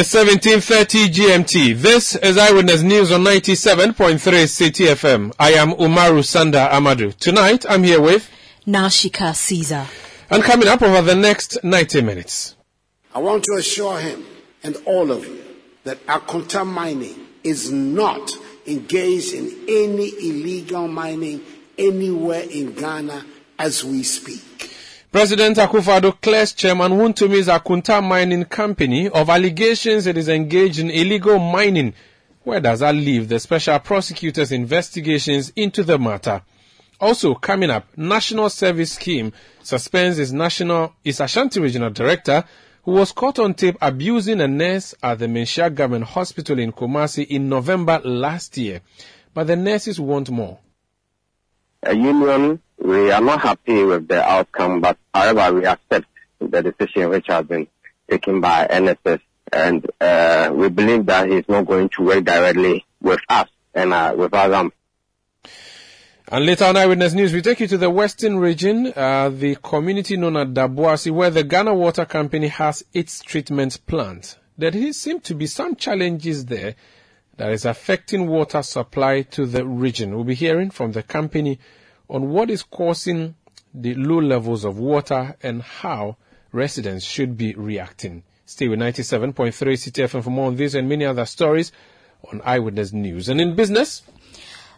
It's 1730 GMT. This is Eyewitness News on 97.3 Citi FM. I am Umaru Sanda Amadu. Tonight I'm here with Nashika Caesar. And coming up over the next 90 minutes. I want to assure him and all of you that Akonta Mining is not engaged in any illegal mining anywhere in Ghana as we speak. President Akufo-Addo clears Chairman Wontumi's Akonta Mining Company of allegations it is engaged in illegal mining. Where does that leave the special prosecutor's investigations into the matter? Also coming up, National Service Scheme suspends its national its Ashanti Regional Director who was caught on tape abusing a nurse at the Manhyia Government Hospital in Kumasi in November last year. But the nurses want more. A union we are not happy with the outcome, but however, we accept the decision which has been taken by NSS, and uh, we believe that he's not going to work directly with us and uh, with us. And later on Eyewitness News, we take you to the Western region, uh, the community known as Daboase, where the Ghana Water Company has its treatment plant. There seem to be some challenges there that is affecting water supply to the region. We'll be hearing from the company on what is causing the low levels of water and how residents should be reacting. Stay with 97.3 Citi FM for more on this and many other stories on Eyewitness News. And in business,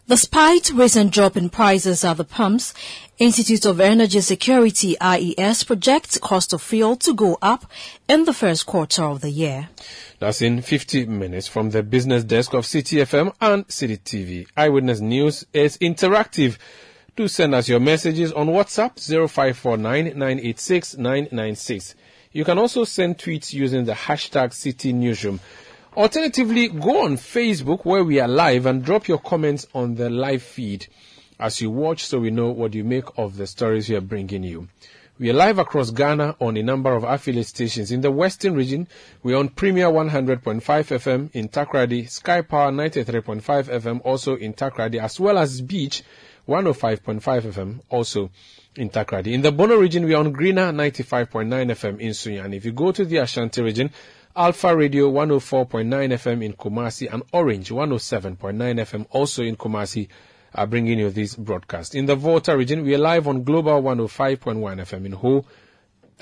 Despite recent drop in prices at the pumps, Institute of Energy Security IES projects cost of fuel to go up in the first quarter of the year. That's in 50 minutes from the business desk of Citi FM and Citi TV. Eyewitness News is interactive. Do send us your messages on WhatsApp 0549 You can also send tweets using the hashtag City Newsroom. Alternatively, go on Facebook where we are live and drop your comments on the live feed as you watch so we know what you make of the stories we are bringing you. We are live across Ghana on a number of affiliate stations. In the Western region, we are on Premier 100.5 FM in Takoradi, Sky Power 93.5 FM also in Takoradi, as well as Beach 105.5 FM also in Takoradi. In the Bono region, we are on Greener 95.9 FM in Sunya. And if you go to the Ashanti region, Alpha Radio 104.9 FM in Kumasi and Orange 107.9 FM also in Kumasi are bringing you this broadcast. In the Volta region, we are live on Global 105.1 FM in Ho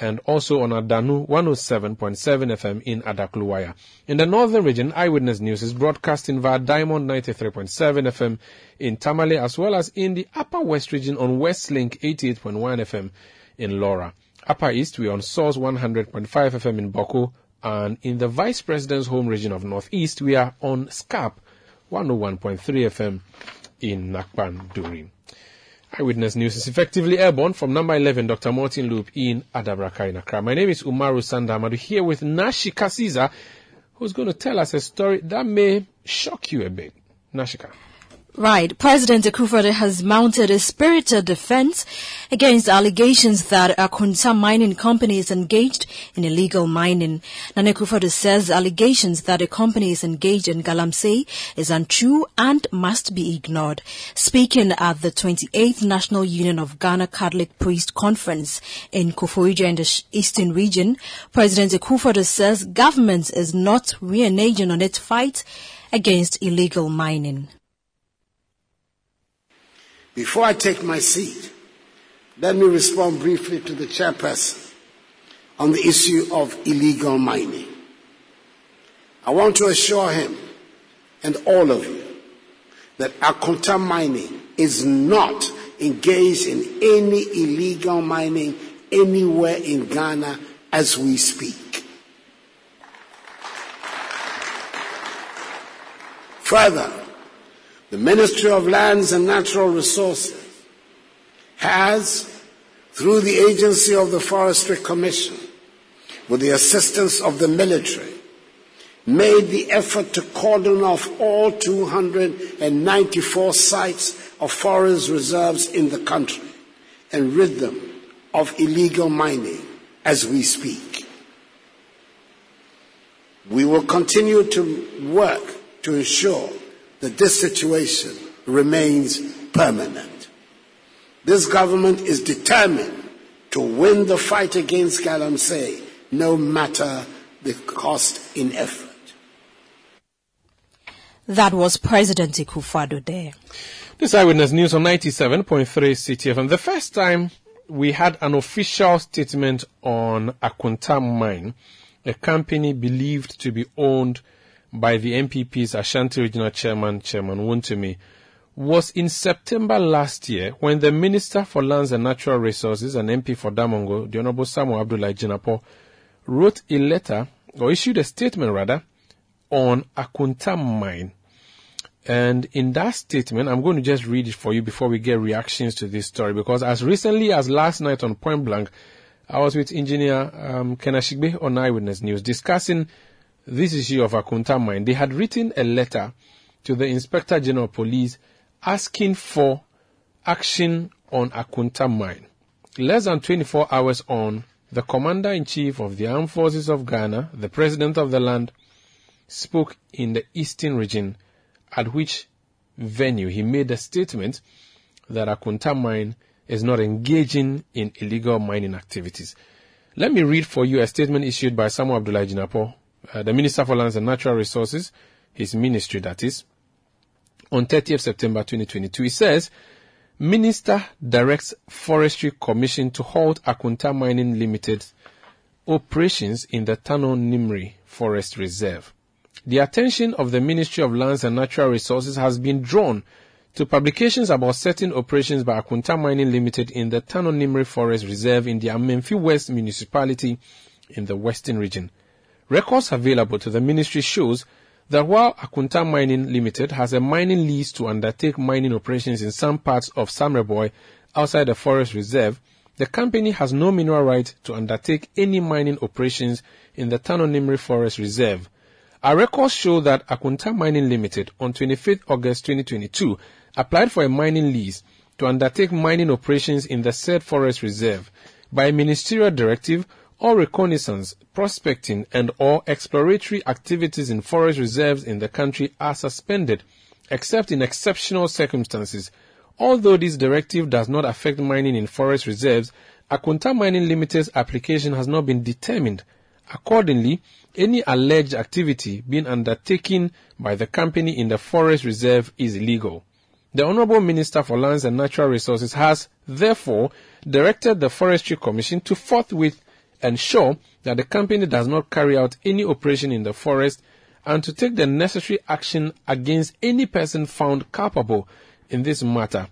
and also on Adanu 107.7 FM in Adakluwaya. In the northern region, Eyewitness News is broadcasting via Diamond 93.7 FM in Tamale as well as in the upper west region on Westlink 88.1 FM in Lawra. Upper east, we are on Source 100.5 FM in Boko and in the Vice President's home region of Northeast, we are on SCAP 101.3 FM in Nakpan Duri. Eyewitness News is effectively airborne from number 11, Dr. Martin Loop in Adabraka in Accra. My name is Umaru Sandamadu here with Nashika Caesar, who's going to tell us a story that may shock you a bit. Nashika. Right. President Akufo has mounted a spirited defense against allegations that Akonta Mining Company is engaged in illegal mining. Nana Akufo says allegations that a company is engaged in galamsey is untrue and must be ignored. Speaking at the 28th National Union of Ghana Catholic Priest Conference in Koforidua in the Eastern Region, President Akufo says government is not reneging on its fight against illegal mining. Before I take my seat, let me respond briefly to the chairperson on the issue of illegal mining. I want to assure him and all of you that Akonta mining is not engaged in any illegal mining anywhere in Ghana as we speak. Further, the Ministry of Lands and Natural Resources has, through the agency of the Forestry Commission, with the assistance of the military, made the effort to cordon off all 294 sites of forest reserves in the country and rid them of illegal mining as we speak. We will continue to work to ensure that this situation remains permanent. This government is determined to win the fight against Galamsey, no matter the cost in effort. That was President Akufo-Addo there. This Eyewitness News on 97.3 Citi FM. The first time we had an official statement on Akonta Mine, a company believed to be owned by the NPP's Ashanti Regional Chairman, Chairman Wontumi, was in September last year when the Minister for Lands and Natural Resources and MP for Damongo, the Honorable Samuel Abdullahi Jinapor, wrote a letter, or issued a statement rather, on Akonta Mine. And in that statement, I'm going to just read it for you before we get reactions to this story because as recently as last night on Point Blank, I was with engineer um, Ken Ashigbe on Eyewitness News discussing this issue of Akonta Mine. They had written a letter to the Inspector General of Police asking for action on Akonta Mine. Less than 24 hours on, the Commander in Chief of the Armed Forces of Ghana, the President of the land, spoke in the Eastern region, at which venue he made a statement that Akonta Mine is not engaging in illegal mining activities. Let me read for you a statement issued by Samuel Abdullahi Jinapor, uh, the Minister for Lands and Natural Resources, his ministry that is, on 30th September 2022. He says, Minister directs Forestry Commission to halt Akonta Mining Limited operations in the Tano Nimri Forest Reserve. The attention of the Ministry of Lands and Natural Resources has been drawn to publications about certain operations by Akonta Mining Limited in the Tano Nimri Forest Reserve in the Amenfi West municipality in the Western region. Records available to the ministry shows that while Akonta Mining Limited has a mining lease to undertake mining operations in some parts of Samreboi outside the forest reserve, the company has no mineral right to undertake any mining operations in the Tano Nimri Forest Reserve. Our records show that Akonta Mining Limited on 25th August 2022 applied for a mining lease to undertake mining operations in the said forest reserve. By ministerial directive, all reconnaissance, prospecting, and or exploratory activities in forest reserves in the country are suspended, except in exceptional circumstances. Although this directive does not affect mining in forest reserves, Akonta Mining Limited's application has not been determined. Accordingly, any alleged activity being undertaken by the company in the forest reserve is illegal. The Honorable Minister for Lands and Natural Resources has, therefore, directed the Forestry Commission to forthwith ensure that the company does not carry out any operation in the forest and to take the necessary action against any person found culpable in this matter.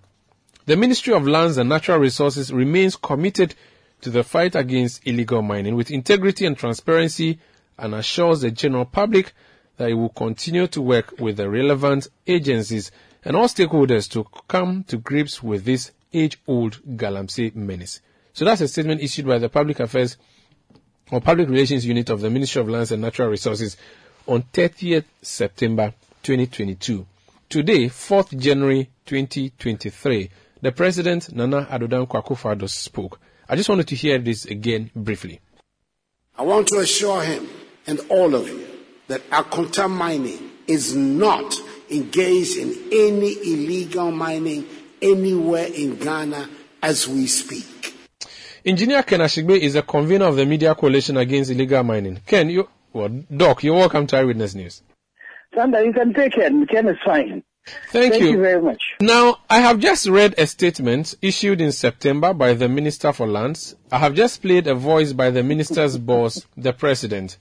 The Ministry of Lands and Natural Resources remains committed to the fight against illegal mining with integrity and transparency and assures the general public that it will continue to work with the relevant agencies and all stakeholders to come to grips with this age-old Galamsey menace. So that's a statement issued by the Public Affairs or Public Relations Unit of the Ministry of Lands and Natural Resources on 30th September 2022. Today, 4th January 2023, the President Nana Addo Dankwa Akufo-Addo spoke. I just wanted to hear this again briefly. I want to assure him and all of you that Akonta mining is not engaged in any illegal mining anywhere in Ghana as we speak. Engineer Ken Ashigbe is a convener of the Media Coalition Against Illegal Mining. Ken, you, well, Doc, you're welcome to Eyewitness News. Sandra, you can take Ken. Ken is fine. Thank, Thank you very much. Now, I have just read a statement issued in September by the Minister for Lands. I have just played a voice by the minister's boss, the President.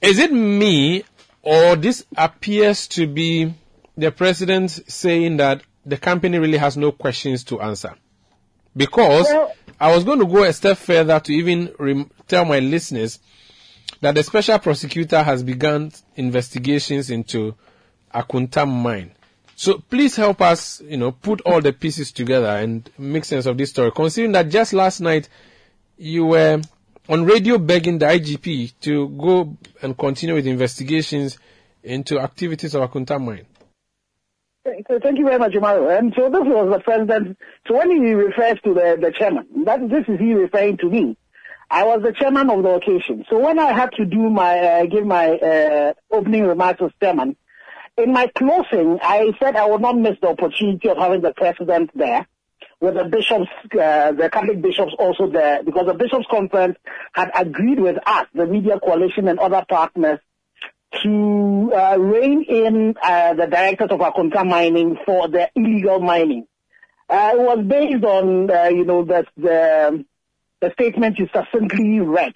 Is it me, or this appears to be the President saying that the company really has no questions to answer? Because Well- I was going to go a step further to even rem- tell my listeners that the special prosecutor has begun investigations into Akonta mine. So please help us, you know, put all the pieces together and make sense of this story. Considering that just last night you were on radio begging the IGP to go and continue with investigations into activities of Akonta mine. Thank you very much, Umaru. And so this was the president. So when he refers to the, the chairman, that this is he referring to me. I was the chairman of the occasion. So when I had to do my uh, give my uh, opening remarks as chairman, in my closing, I said I would not miss the opportunity of having the president there with the bishops, uh, the Catholic bishops also there, because the bishops conference had agreed with us, the media coalition and other partners, to uh, rein in uh, the directors of Akonta mining for the illegal mining. Uh, it was based on, uh, you know, the, the, the statement you succinctly read.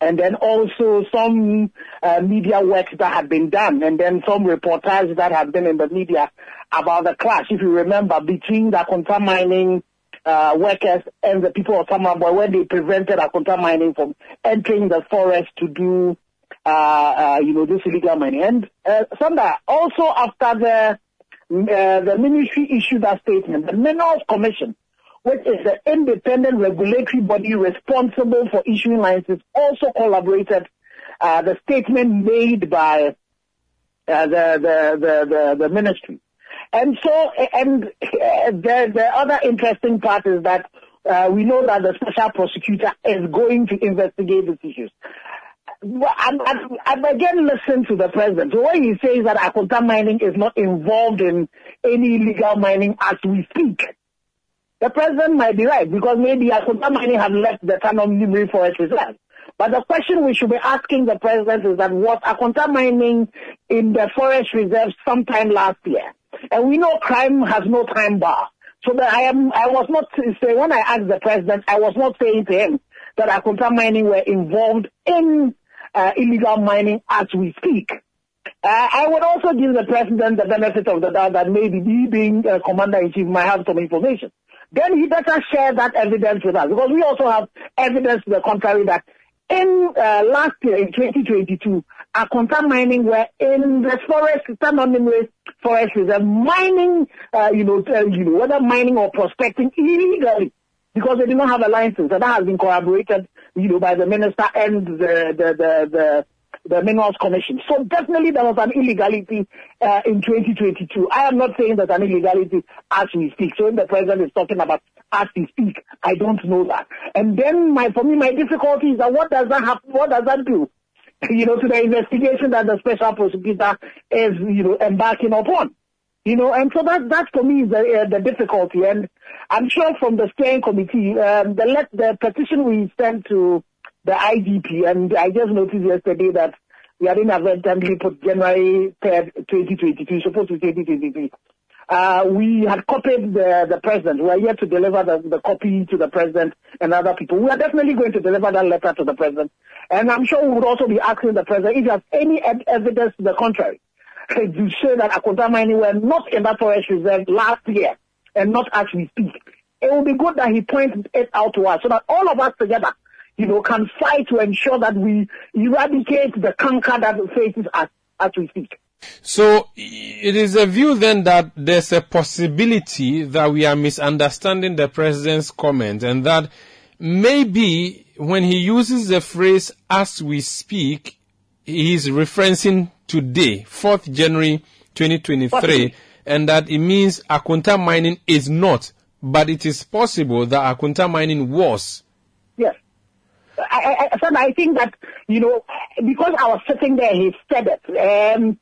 And then also some uh, media work that had been done, and then some reportage that had been in the media about the clash, if you remember, between the Akonta mining uh, workers and the people of Tamabwa when they prevented Akonta mining from entering the forest to do uh, uh, you know, this illegal money. And uh, also after the uh, the ministry issued that statement, the Minerals Commission, which is the independent regulatory body responsible for issuing licenses, also collaborated. Uh, the statement made by the, the, the, the, the ministry. And so, and the, the other interesting part is that uh, we know that the special prosecutor is going to investigate these issues. I'm, I'm again listening to the president. So when he says that Akonta mining is not involved in any illegal mining as we speak, the president might be right because maybe Akonta mining has left the Tanom Nimri Forest Reserve. But the question we should be asking the president is that was Akonta mining in the forest reserve sometime last year? And we know crime has no time bar. So that I am, I was not saying, when I asked the president, I was not saying to him that Akonta mining were involved in uh, illegal mining as we speak. Uh, I would also give the president the benefit of the doubt that maybe he being uh, commander-in-chief might have some information. Then he better share that evidence with us because we also have evidence to the contrary that in uh, last year, in 2022, Akonta mining were in the forest, Tanonimwe forest reserve, mining, uh, you know, you know, whether mining or prospecting illegally because they did not have a license. And that has been corroborated, you know, by the minister and the, the, the, the, the Minerals Commission. So definitely there was an illegality uh, in 2022. I am not saying that an illegality as we speak. So when the president is talking about as we speak, I don't know that. And then my, for me, my difficulty is that what does that have, what does that do? You know, to the investigation that the special prosecutor is, you know, embarking upon. You know, and so that that for me is the, uh, the difficulty. And I'm sure from the steering committee, um, the let, the petition we sent to the IGP, and I just noticed yesterday that we had inadvertently put January 3rd, 2022, supposed to be 2023. Uh, we had copied the, the president. We are yet to deliver the, the copy to the president and other people. We are definitely going to deliver that letter to the president. And I'm sure we would also be asking the president if he has any evidence to the contrary say that Akonta mining were not in that forest reserve last year and not as we speak. It would be good that he points it out to us so that all of us together, you know, can fight to ensure that we eradicate the canker that faces us as we speak. So it is a view then that there's a possibility that we are misunderstanding the president's comment and that maybe when he uses the phrase as we speak, he is referencing today, 4th January 2023, and that it means Akonta mining is not, but it is possible that Akonta mining was. Yes. I, I, I think that, you know, because I was sitting there, he said it. Um,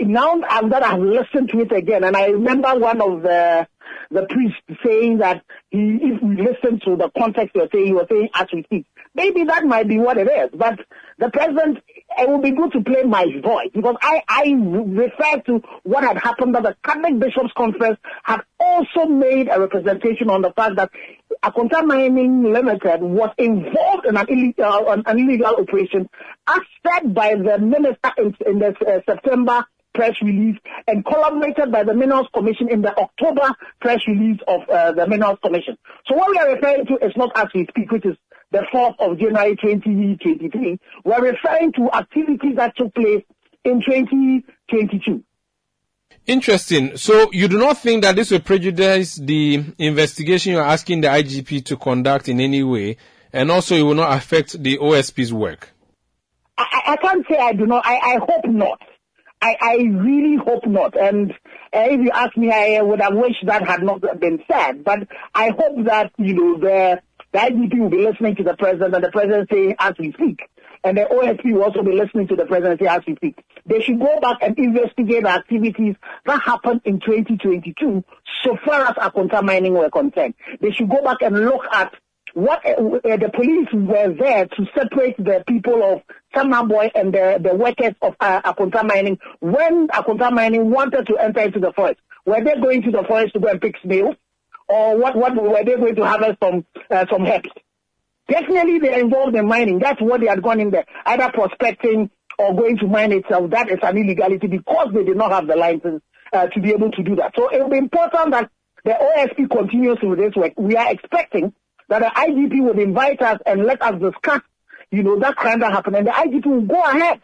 now i'm that I've listened to it again, and I remember one of the the priest saying that he, if we listen to the context you're saying, he was saying as we speak. Maybe that might be what it is, but the president, it would be good to play my voice because I, I refer to what had happened that the Catholic Bishops' Conference had also made a representation on the fact that Akonta Mining Limited was involved in an illegal, an illegal operation as said by the minister in, in the uh, September press release and collaborated by the Minerals Commission in the October press release of uh, the Minerals Commission. So what we are referring to is not as we speak, which is the 4th of January 2023. We're referring to activities that took place in 2022. Interesting. So you do not think that this will prejudice the investigation you're asking the IGP to conduct in any way? And also, it will not affect the OSP's work. I, I can't say I do not. I, I hope not. I, I really hope not. And uh, if you ask me, I would have wished that had not been said. But I hope that, you know, the, the IGP will be listening to the president and the president saying as we speak. And the OSP will also be listening to the president say as we speak. They should go back and investigate the activities that happened in 2022 so far as Akonta mining were concerned. They should go back and look at what uh, uh, the police were there to separate the people of Samaboy and the, the workers of uh, Akonta Mining when Akonta Mining wanted to enter into the forest. Were they going to the forest to go and pick snails? Or what, what were they going to harvest some, uh, some herbs? Definitely they're involved in mining. That's what they had gone in there, either prospecting or going to mine itself. That is an illegality because they did not have the license uh, to be able to do that. So it will be important that the OSP continues with this work. We are expecting that the IGP would invite us and let us discuss, you know, that crime that happened. And the IGP will go ahead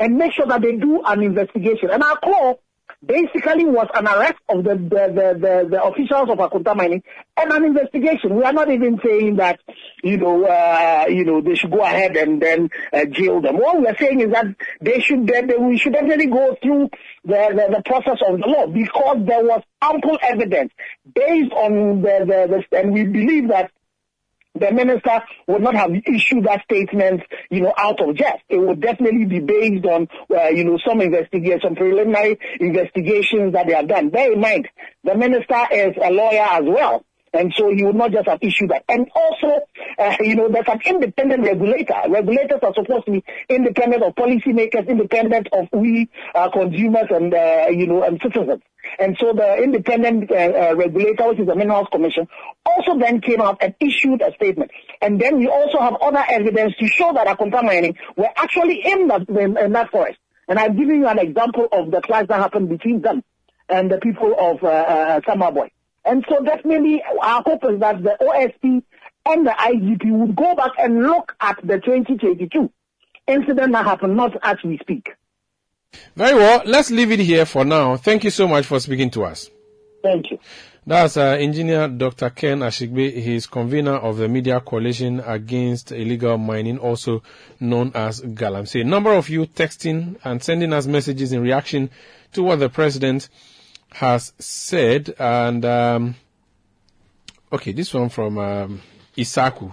and make sure that they do an investigation. And our call basically was an arrest of the, the, the, the, officials of Akonta Mining and an investigation. We are not even saying that, you know, uh, you know, they should go ahead and then uh, jail them. What we are saying is that they should, they, we should definitely go through the, the, the process of the law because there was ample evidence based on the, the, the and we believe that the minister would not have issued that statement, you know, out of jest. It would definitely be based on, uh, you know, some investigation, some preliminary investigations that they have done. Bear in mind, the minister is a lawyer as well. And so he would not just have issued that. And also, uh, you know, there's an independent regulator. Regulators are supposed to be independent of policymakers, independent of we uh, consumers and, uh, you know, and citizens. And so the independent uh, uh, regulator, which is the Minerals Commission, also then came out and issued a statement. And then we also have other evidence to show that Akonta mining were actually in that, in, in that forest. And I'm giving you an example of the clash that happened between them and the people of uh, uh, Samaboy. And so definitely our hope is that the OSP and the IGP would go back and look at the 2022 incident that happened, not as we speak. Very well. Let's leave it here for now. Thank you so much for speaking to us. Thank you. That's uh, engineer Dr. Ken Ashigbe. He is convener of the Media Coalition Against Illegal Mining, also known as GALAM. Galamsey. A number of you texting and sending us messages in reaction to what the president has said. And, um, okay, this one from um, Isaku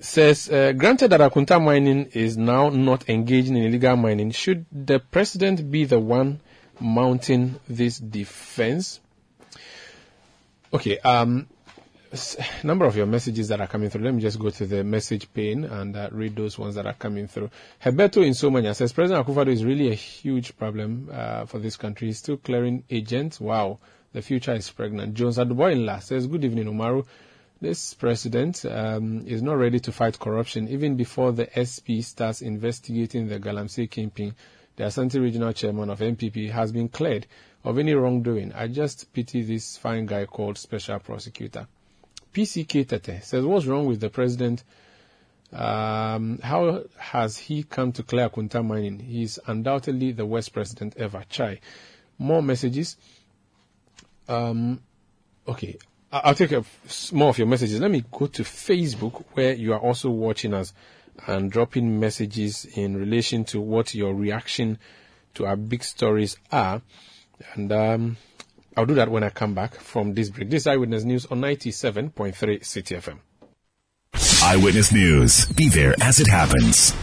says, uh, granted that Akonta mining is now not engaging in illegal mining, should the president be the one mounting this defense? Okay, um, number of your messages that are coming through. Let me just go to the message pane and uh, read those ones that are coming through. Heberto in Somanya says President Akufo-Addo is really a huge problem uh, for this country. He's still clearing agents. Wow, the future is pregnant. Jones Aduboyinla says, Good evening, Umaru. This president um, is not ready to fight corruption. Even before the SP starts investigating the Galamsey kingpin, the Asante regional chairman of NPP has been cleared of any wrongdoing. I just pity this fine guy called special prosecutor. PCK Tete says, what's wrong with the president? Um, how has he come to clear Akonta mining? He's undoubtedly the worst president ever. Chai. More messages. Um, okay. I'll take a, more of your messages. Let me go to Facebook where you are also watching us and dropping messages in relation to what your reaction to our big stories are. And um, I'll do that when I come back from this break. This Eyewitness News on 97.3 Citi FM. Eyewitness News. Be there as it happens.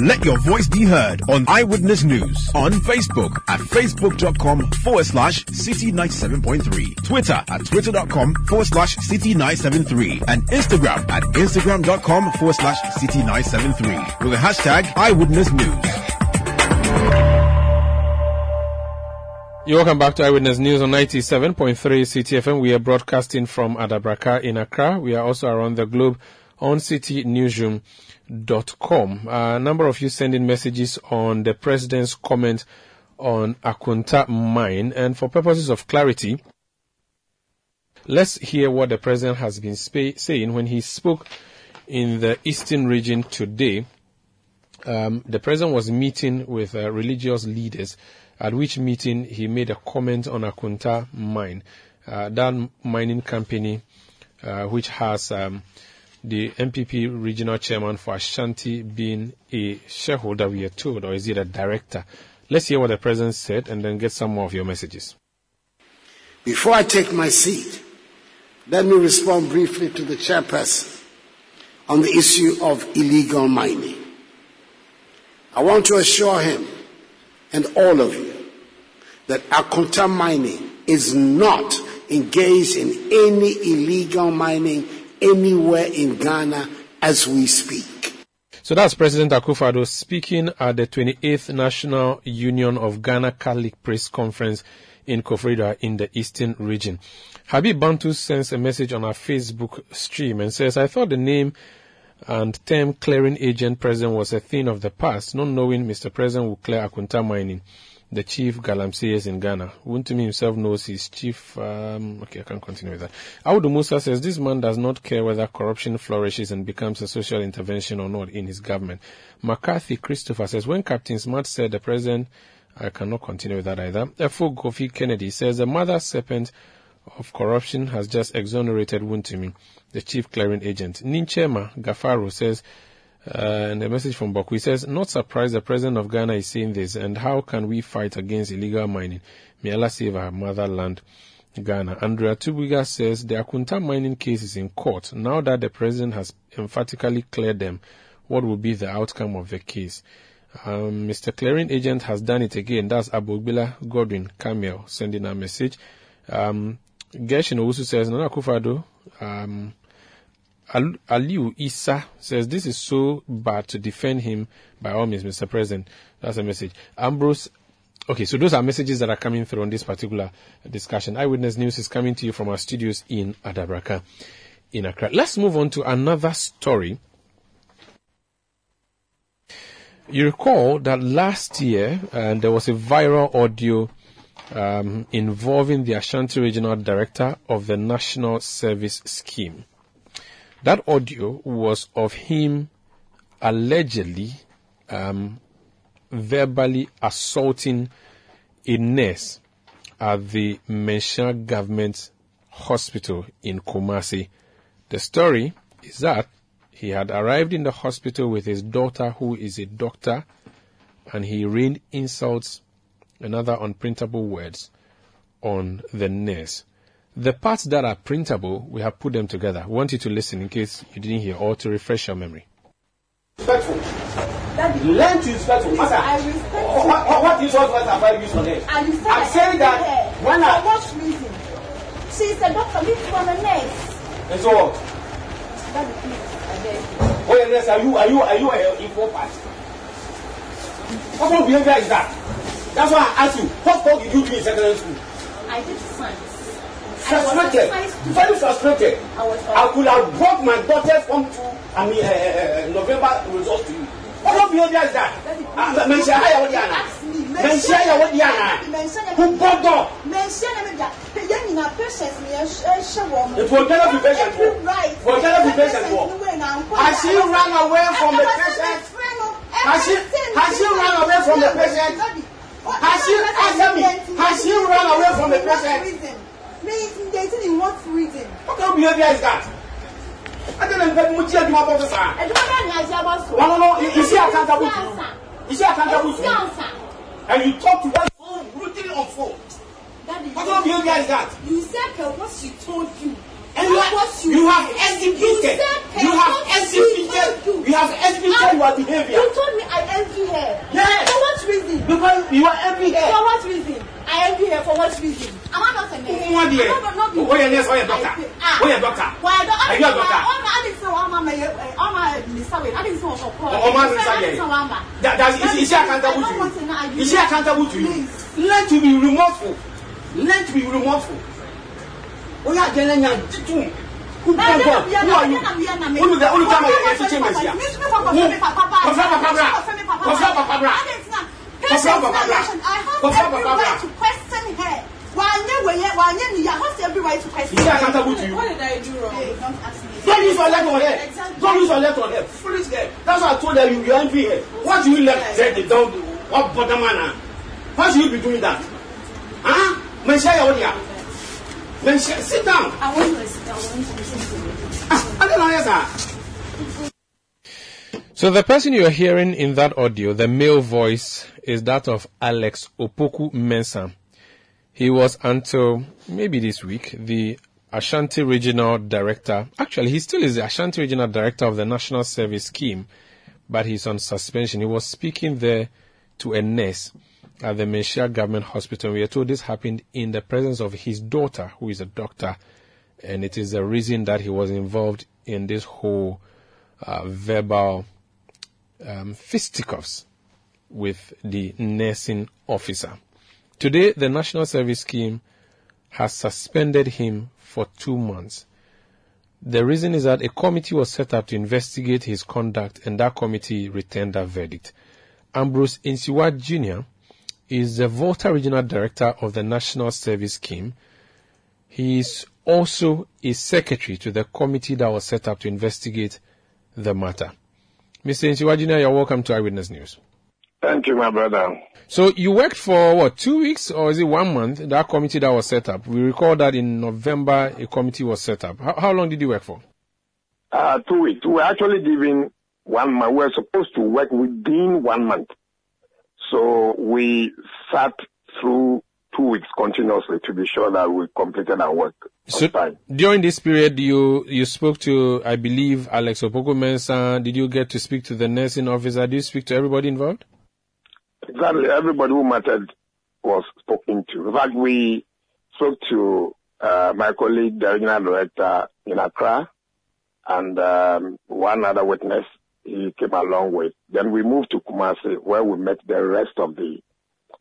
Let your voice be heard on Eyewitness News on Facebook at facebook.com forward slash city 97.3, Twitter at twitter.com forward slash city 973, and Instagram at instagram.com forward slash city 973 with the hashtag Eyewitness News. You're welcome back to Eyewitness News on 97.3 Citi FM. We are broadcasting from Adabraka in Accra. We are also around the globe on citinewsroom.com. A number of you sending messages on the president's comment on Akonta mine. And for purposes of clarity, let's hear what the president has been sp- saying when he spoke in the eastern region today. Um, the president was meeting with uh, religious leaders, at which meeting he made a comment on Akonta mine. Uh, that mining company uh, which has um, the NPP regional chairman for Ashanti being a shareholder, we are told, or is it a director? Let's hear what the president said and then get some more of your messages. Before I take my seat, let me respond briefly to the chairperson on the issue of illegal mining. I want to assure him and all of you that Akonta mining is not engaged in any illegal mining anywhere in Ghana as we speak. So that's President Akufo-Addo speaking at the 28th National Union of Ghana Catholic Priests Conference in Koforidua in the Eastern Region. Habib Bantu sends a message on our Facebook stream and says, I thought the name and term clearing agent president was a thing of the past, not knowing Mr. President will clear Akonta mining the chief galamseyers in Ghana. Wontumi himself knows his chief. Um, okay, I can't continue with that. Audu Musa says this man does not care whether corruption flourishes and becomes a social intervention or not in his government. McCarthy Christopher says when Captain Smart said the president, I cannot continue with that either. Efo Kofi Kennedy says the mother serpent of corruption has just exonerated Wontumi, the chief clearing agent. Ninchema Gafaro says and a message from Boku says, Not surprised the president of Ghana is saying this, and how can we fight against illegal mining? May Allah save our motherland, Ghana. Andrea Tubiga says, The Akonta mining case is in court. Now that the president has emphatically cleared them, what will be the outcome of the case? Um, Mr. Clearing Agent has done it again. That's Abogbila Godwin Camille sending a message. Um, Gershin also says, Nana Akufo-Addo, um, Al- Aliu Isa says this is so bad to defend him by all means, Mr. President. That's a message. Ambrose, okay, so those are messages that are coming through on this particular discussion. Eyewitness News is coming to you from our studios in Adabraka, in Accra. Let's move on to another story. You recall that last year uh, there was a viral audio um, involving the Ashanti Regional Director of the National Service Scheme. That audio was of him allegedly um, verbally assaulting a nurse at the Manhyia Government Hospital in Kumasi. The story is that he had arrived in the hospital with his daughter, who is a doctor, and he rained insults and other unprintable words on the nurse. The parts that are printable, we have put them together. We want you to listen in case you didn't hear or to refresh your memory. Respectful. Learn to respectful. Master, I respect what, what, what is what words have I used on it? And you said I'm saying that when For I. what reason? She's a doctor, me too, I'm a nurse. And so what? Daddy, please, I beg you. Oh, yes, are you, are you, are you a equal part? What kind of behavior is that? That's why I asked you, what course did you do in secondary school? I did science. I was a Frustrated. science student. Very frustrated. I was I could have brought my daughter's form to, I mean, uh, uh, November results to you. What kind of behavior is that? Ah, Menchia, how you want Diana? Ask me. Menchia, you want Diana? Who bought dog? Mention them that yẹn nyina patients ni ẹ ṣe wọ ọmọ. It will never be patient for. Right. For never be patient for. Has she run away from the patient? Has she has she run away from the patient? Has she answer me? Has she run away from the patient? Me dating in what reason? What kind of behavior is that? I don't know if you are doing about this. Ẹ̀dùnmọ́ náà ni àti abọ́ sọ. No, no, no. Is she accountable to you? Is she accountable to you? And you talk to her so brutally on phone. What kind of behavior is that? You said that what she told you. And you, have, you have exhibited, you have exhibited, you have exhibited your behavior. You told me I envy her. Yes. For what reason? Because you are every For head. what reason? I envy her for what reason? Am I not a man? Who want no. Who are nurse or your doctor? Ah. Who are your doctor? Why I don't? Are you a doctor? I didn't say I'm a. I'm a Mr. Wayne. I didn't say I'm a call. Oh, man, Mr. I Wayne. didn't say I'm a. That, that, is, is she accountable to you? Is she accountable to you? Learn to be remorseful. Learn to be remorseful. Oh yeah, Jenna, yeah, too. Who Who are who are you? Who the only time I teach him is here? Who? Kofra Papabra. Kofra Papabra. Kofra Papabra. Kofra Papabra. to question her. Wanye weye, wanye niya, what's every right to question Is she accountable to you? What did I do wrong? Hey, don't ask me. Don't use your left on her. Exactly. Don't use your left on her. Foolish girl. That's why I told her you you envy her. What do you left there? They don't. What bottom man? ah? Why should you be doing that? Huh? Menchia, you what Then sit down. I want to listen. I want to listen to you. Ah, I don't know, yes, sir. So the person you are hearing in that audio, the male voice, is that of Alex Opoku Mensah. He was until maybe this week the Ashanti Regional Director. Actually, he still is the Ashanti Regional Director of the National Service Scheme, but he's on suspension. He was speaking there to a nurse at the Manhyia Government Hospital. We are told this happened in the presence of his daughter, who is a doctor, and it is the reason that he was involved in this whole uh, verbal um, fisticuffs with the nursing officer. Today, the National Service Scheme has suspended him for two months. The reason is that a committee was set up to investigate his conduct, and that committee returned a verdict. Ambrose Insiwa Jr. is the Volta Regional Director of the National Service Scheme. He is also a secretary to the committee that was set up to investigate the matter. Mr. Insiwa Jr., you're welcome to Eyewitness News. Thank you, my brother. So you worked for what, two weeks or is it one month, that committee that was set up? We recall that in November a committee was set up. How, how long did you work for? Uh, two weeks. We were actually given one month. We were supposed to work within one month. So we sat through two weeks continuously to be sure that we completed our work. So during this period, you you spoke to, I believe, Alex Opoku Mensah. Did you get to speak to the nursing officer? Did you speak to everybody involved? Exactly. Everybody who mattered was spoken to. In fact, we spoke to uh, my colleague, the regional director in Accra, and um, one other witness he came along with. Then we moved to Kumasi, where we met the rest of the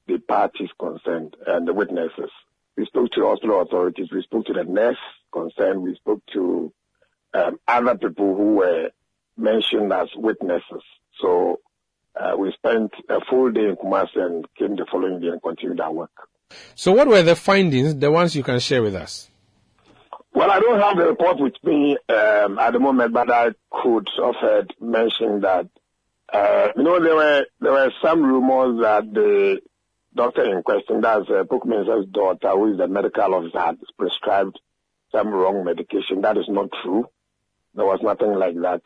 the parties concerned and the witnesses. We spoke to hospital authorities. We spoke to the nurse concerned. We spoke to um, other people who were mentioned as witnesses. So uh, we spent a full day in Kumasi and came the following day and continued our work. So what were the findings, the ones you can share with us? Well, I don't have the report with me um, at the moment, but I could heard mention that uh, you know there were there were some rumors that the doctor in question, that's uh, Pokmensa's daughter, who is the medical officer, had prescribed some wrong medication. That is not true. There was nothing like that.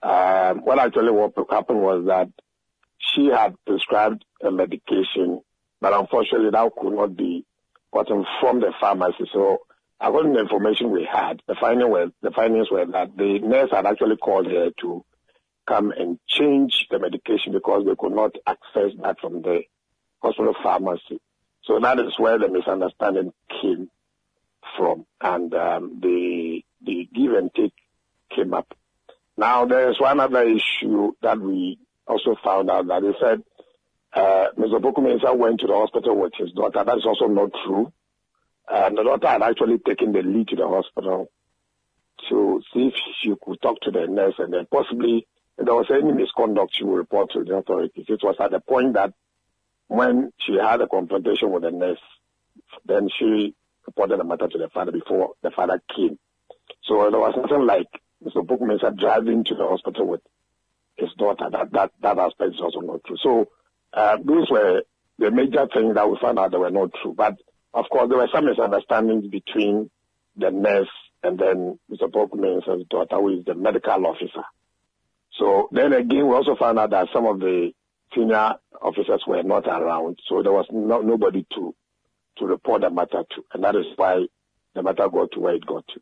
Um, what actually what happened was that she had prescribed a medication, but unfortunately that could not be gotten from the pharmacy. So according to the information we had, the finding were, the findings were that the nurse had actually called her to come and change the medication because they could not access that from the hospital pharmacy. So that is where the misunderstanding came from, and um, the the give and take came up. Now there is one other issue that we also found out that they said uh, Mr. Pokumensa went to the hospital with his daughter. That is also not true. And the daughter had actually taken the lead to the hospital to see if she could talk to the nurse and then possibly if there was any misconduct she would report to the authorities. It was at the point that when she had a confrontation with the nurse, then she reported the matter to the father before the father came. So there was nothing like Mr. Bookmaker driving to the hospital with his daughter. That that that aspect is also not true. So uh, those were the major things that we found out that were not true. But of course, there were some misunderstandings between the nurse and then Mr. Bookmaker's daughter, who is the medical officer. So then again, we also found out that some of the senior officers were not around, so there was no, nobody to to report the matter to, and that is why the matter got to where it got to.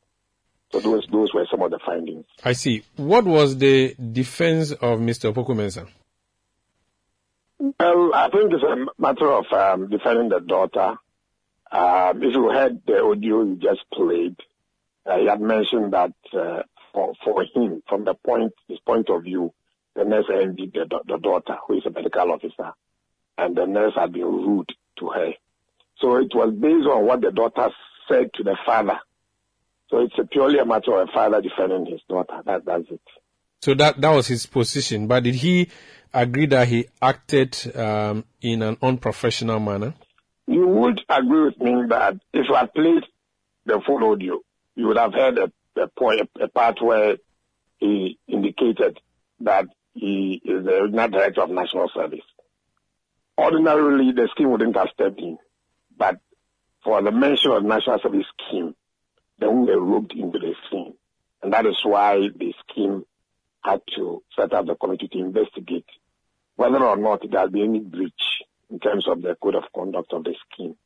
So those those were some of the findings. I see. What was the defense of Mr. Pokumensa? Well, I think it's a matter of um, defending the daughter. Um, if you heard the audio you just played, uh, he had mentioned that uh, for for him, from the point his point of view, the nurse envied the, the daughter, who is a medical officer, and the nurse had been rude to her. So it was based on what the daughter said to the father. So it's a purely a matter of a father defending his daughter. That, that's it. So that that was his position. But did he agree that he acted um, in an unprofessional manner? You would agree with me that if had played the full audio, you would have heard a, a point, a part where he indicated that he is the original director of national service. Ordinarily, the scheme wouldn't have stepped in, but for the mention of national service scheme, then we were roped into the scheme. And that is why the scheme had to set up the committee to investigate whether or not there had been any breach in terms of the code of conduct of the scheme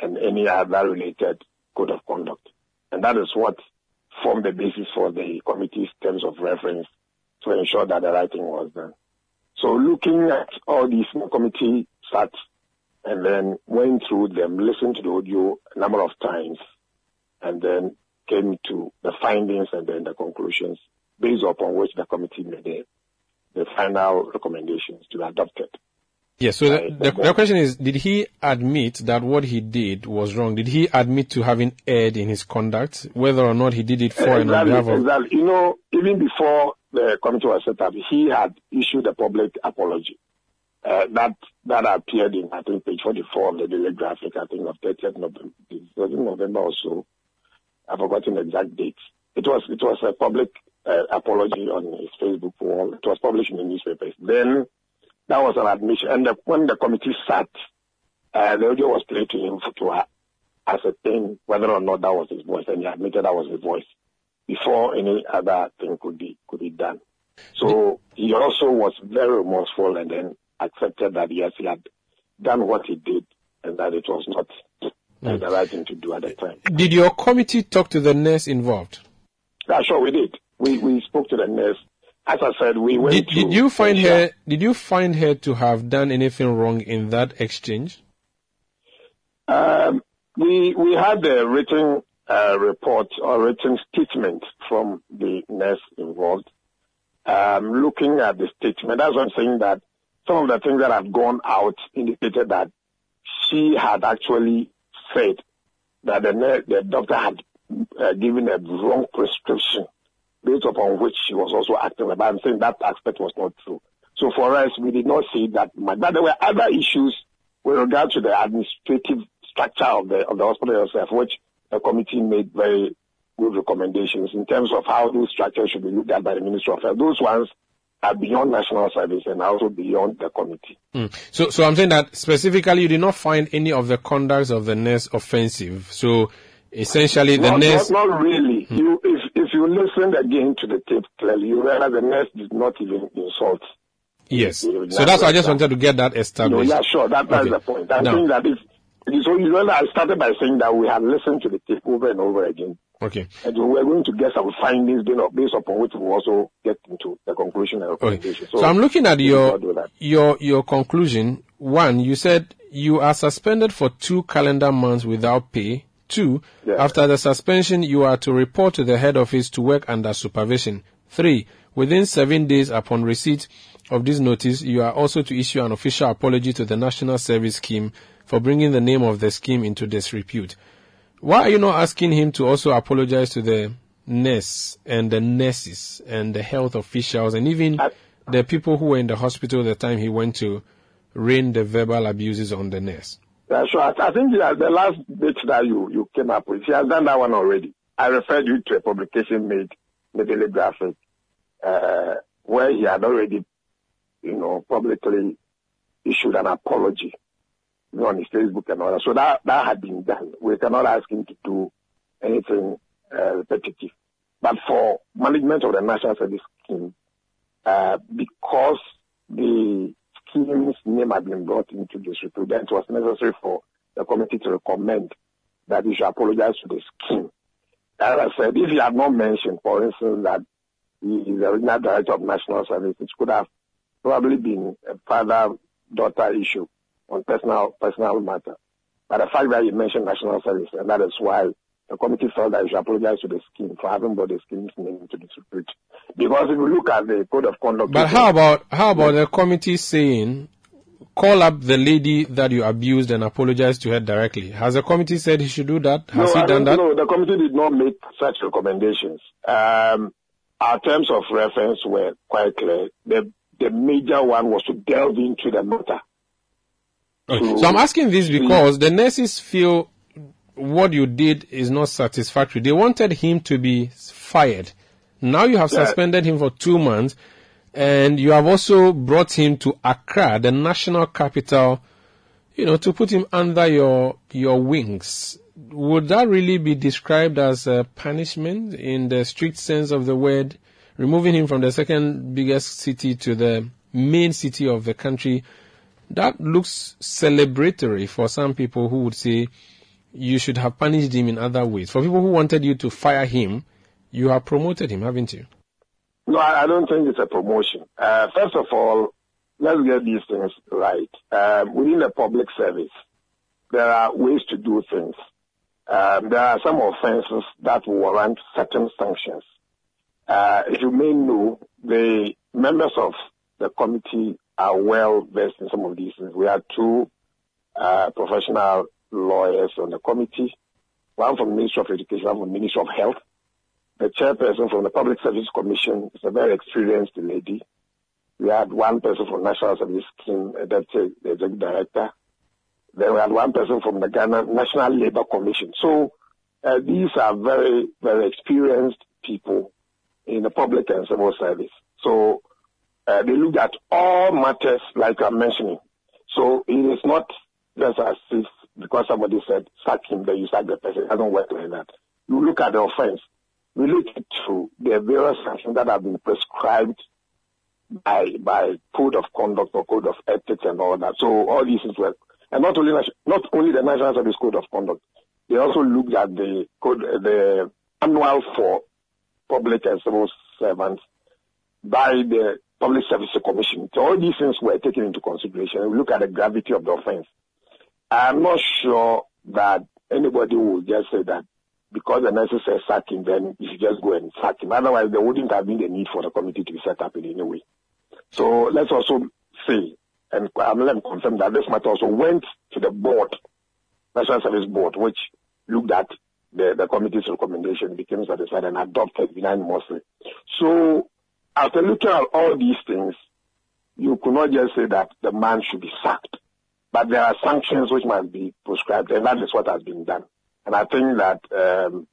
and any other related code of conduct. And that is what formed the basis for the committee's terms of reference to ensure that the right thing was done. So looking at all these, the committee sat and then went through them, listened to the audio a number of times, and then came to the findings and then the conclusions based upon which the committee made the, the final recommendations to be adopted. Yes, so the, the, the, question is, did he admit that what he did was wrong? Did he admit to having erred in his conduct, whether or not he did it for and on behalf of... Exactly. You know, even before the committee was set up, he had issued a public apology. Uh, that that appeared in, I think, page 44 of the daily graphic, I think, of 30th November, November or so. I've forgotten the exact date. It was, it was a public uh, apology on his Facebook wall. It was published in the newspapers. Then that was an admission. And the, when the committee sat, uh, the audio was played to him for, to ascertain whether or not that was his voice, and he admitted that was his voice before any other thing could be could be done. So he also was very remorseful, and then accepted that yes, he had done what he did, and that it was not mm. the right thing to do at the time. Did your committee talk to the nurse involved? Yeah, sure, we did. We we spoke to the nurse as I said, we went. Did, did you find her? Did you find her to have done anything wrong in that exchange? Um, we we had a written uh, report or written statement from the nurse involved. Um, looking at the statement, that's what I'm saying that some of the things that have gone out indicated that she had actually said that the, the doctor had uh, given a wrong prescription based upon which she was also acting. But I'm saying that aspect was not true. So for us, we did not see that much. But there were other issues with regard to the administrative structure of the of the hospital itself, which the committee made very good recommendations in terms of how those structures should be looked at by the Ministry of Health. Those ones are beyond national service and also beyond the committee. Mm. So, so I'm saying that specifically, you did not find any of the conducts of the nurse offensive. So, essentially, the not, nurse. Not, not really. Mm. You, if you listen again to the tape clearly, you realize the nurse did not even insult. Yes. So that's why I just wanted to get that established. No, yeah, sure. That, that's okay. the point. I think that if, so you know, I started by saying that we have listened to the tape over and over again. Okay. And we're going to get some findings based upon which we'll also get into the conclusion and recommendation. Okay. So, so I'm looking at your, your, your conclusion. One, you said you are suspended for two calendar months without pay Two, after the suspension, you are to report to the head office to work under supervision. Three, within seven days upon receipt of this notice, you are also to issue an official apology to the National Service Scheme for bringing the name of the scheme into disrepute. Why are you not asking him to also apologize to the nurse and the nurses and the health officials and even the people who were in the hospital the time he went to rain the verbal abuses on the nurse? Yeah, sure. I, I think the, the last bit that you, you came up with, he has done that one already. I referred you to a publication made the Daily Graphic, uh, where he had already, you know, publicly issued an apology you know, on his Facebook and all that. So that, that had been done. We cannot ask him to do anything uh, repetitive. But for management of the National Service Scheme, uh, because the scheme's name had been brought into disrepute, then it was necessary for the committee to recommend that he should apologize to the scheme. As I said, if he had not mentioned, for instance, that he is the original director of national service, it could have probably been a father-daughter issue on personal personal matter. But the fact that he mentioned national service, and that is why the committee felt that he should apologize to the scheme for having brought the scheme's name into disrepute. Because if you look at the code of conduct. But how about how about the committee saying, call up the lady that you abused and apologize to her directly? Has the committee said he should do that? Has no, he done that? No, the committee did not make such recommendations. Um, our terms of reference were quite clear. The the major one was to delve into the matter. Okay. So I'm asking this because the nurses feel what you did is not satisfactory. They wanted him to be fired. Now you have suspended him for two months and you have also brought him to Accra, the national capital, you know, to put him under your your wings, would that really be described as a punishment in the strict sense of the word? Removing him from the second biggest city to the main city of the country, that looks celebratory for some people who would say you should have punished him in other ways. For people who wanted you to fire him, you have promoted him, haven't you? No, I don't think it's a promotion. Uh, first of all, let's get these things right. Um, within the public service, there are ways to do things. Um, there are some offenses that warrant certain sanctions. Uh, if you may know, the members of the committee are well versed in some of these things. We have two uh, professional lawyers on the committee, one from the Ministry of Education, one from the Ministry of Health. The chairperson from the Public Service Commission is a very experienced lady. We had one person from National Service Scheme, uh, that's the executive director. Then we had one person from the Ghana National Labour Commission. So uh, these are very, very experienced people in the public and civil service. So uh, they look at all matters like I'm mentioning. So it is not just as if because somebody said sack him, then you sack the person. It doesn't work like that. You look at the offense, related to the various sanctions that have been prescribed by by code of conduct or code of ethics and all that. So all these things were, and not only not only the National Service Code of Conduct, they also looked at the code, the annual for public and civil servants by the Public Service Commission. So all these things were taken into consideration. We look at the gravity of the offense. I'm not sure that anybody will just say that because the nurses said sack him, then you should just go and sack him. Otherwise, there wouldn't have been the need for the committee to be set up in any way. So let's also say, and I'm let me confirm that this matter also went to the board, National Service Board, which looked at the, the committee's recommendation, became satisfied and adopted unanimously. So after looking at all these things, you could not just say that the man should be sacked. But there are sanctions which must be prescribed, and that is what has been done. And I think that um,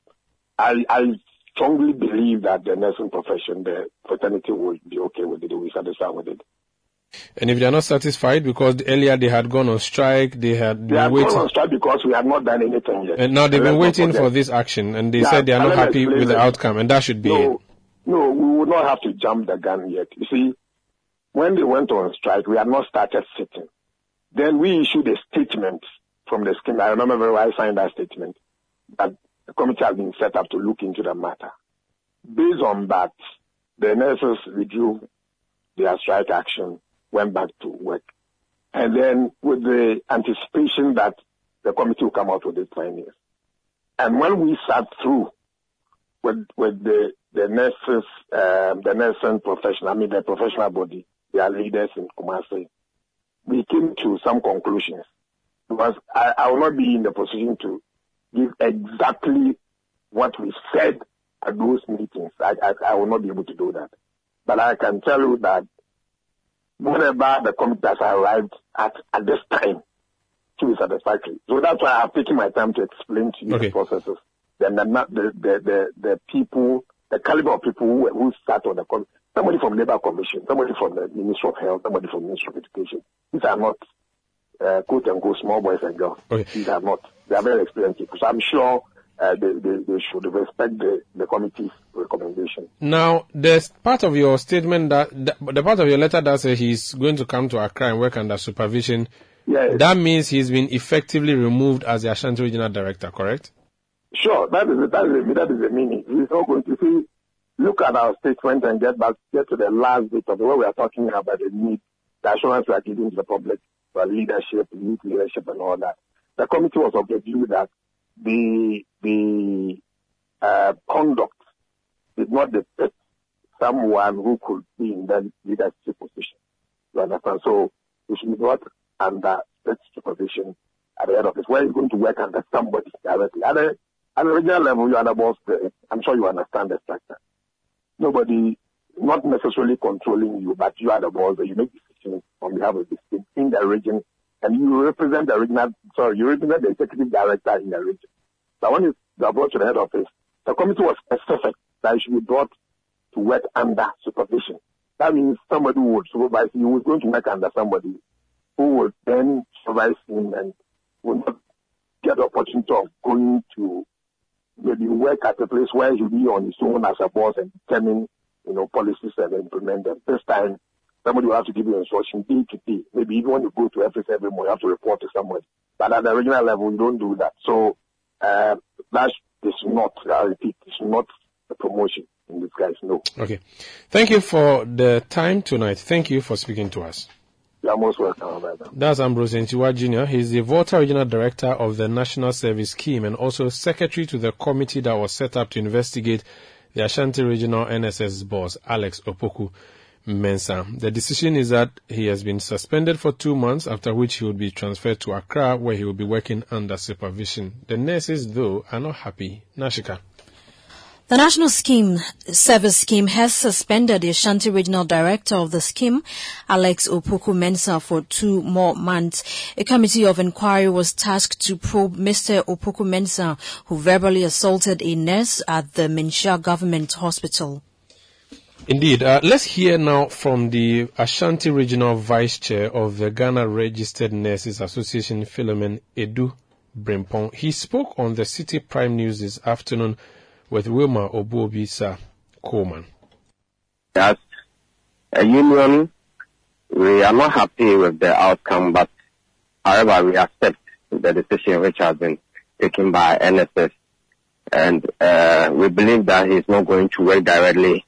I, I strongly believe that the nursing profession, the fraternity will be okay with it, they will be satisfied with it. And if they are not satisfied because earlier they had gone on strike, they had They been are waiting. going on strike because we have not done anything yet. And now they've been waiting for this action, and they Yeah, said they are not happy with the outcome, and that should be it. No, no, we would not have to jump the gun yet. You see, when they went on strike, we had not started sitting. Then we issued a statement from the scheme. I remember very well I signed that statement that the committee has been set up to look into the matter. Based on that, the nurses withdrew their strike action, went back to work. And then with the anticipation that the committee will come out with its findings. And when we sat through with with the the nurses, um, the nursing profession, I mean the professional body, their leaders in Kumasi, we came to some conclusions. Because I, I will not be in the position to give exactly what we said at those meetings. I, I, I will not be able to do that. But I can tell you that whatever the committee has arrived at at this time to be satisfactory. So that's why I've taken my time to explain to you Okay. the processes. Then the, the, the, the, people, the caliber of people who, who sat on the committee, somebody from Labour Commission, somebody from the Ministry of Health, somebody from the Ministry of Education. These are not uh, quote unquote small boys and girls. Okay. These are not. They are very experienced people. So I'm sure uh, they, they, they should respect the, the committee's recommendation. Now, there's part of your statement that the, the part of your letter that says he's going to come to Accra and work under supervision. Yes. That means he's been effectively removed as the Ashanti Regional Director, correct? Sure, that is it. That is it. That is the meaning. He's not going to see. Look at our statement and get back, get to the last bit of where we are talking about the need, the assurance we are giving to the public for leadership, youth leadership, and all that. The committee was of the view that the the uh, conduct did not depict someone who could be in that leadership position. You understand? So we should brought under strict supervision at the head office, where he's going to work under somebody directly. At the, at the regional level, you are the boss. I'm sure you understand the structure. Nobody, not necessarily controlling you, but you are the boss. You make decisions on behalf of the state in the region, and you represent the regional, sorry, you represent the executive director in the region. So when you are brought to the head office, the committee was specific that you should be brought to work under supervision. That means somebody would supervise you was going to work under somebody who would then supervise him and would not get the opportunity of going to maybe work at a place where he'll be on his own as a boss and determine, you know, policies and implement them. This time, somebody will have to give you instruction day to day. Maybe even when you go to office every morning, you have to report to someone. But at the regional level, you don't do that. So uh, that is not, I repeat, it's not a promotion in disguise, no. Okay. Thank you for the time tonight. Thank you for speaking to us. You're most welcome, brother. That's Ambrose Ntiwa Jr. He's the Volta Regional Director of the National Service Scheme and also Secretary to the committee that was set up to investigate the Ashanti Regional NSS boss, Alex Opoku Mensah. The decision is that he has been suspended for two months, after which he will be transferred to Accra, where he will be working under supervision. The nurses, though, are not happy. Nashika. The National Scheme Service Scheme has suspended the Ashanti Regional Director of the scheme, Alex Opoku Mensah, for two more months. A committee of inquiry was tasked to probe Mr. Opoku Mensah, who verbally assaulted a nurse at the Manhyia Government Hospital. Indeed. Uh, let's hear now from the Ashanti Regional Vice Chair of the Ghana Registered Nurses Association, Philemon Edu Brimpong. He spoke on the Citi Prime News this afternoon with Wilma Obuobisa Coleman. As a union, we are not happy with the outcome, but however, we accept the decision which has been taken by NSS, and uh, we believe that he's not going to work directly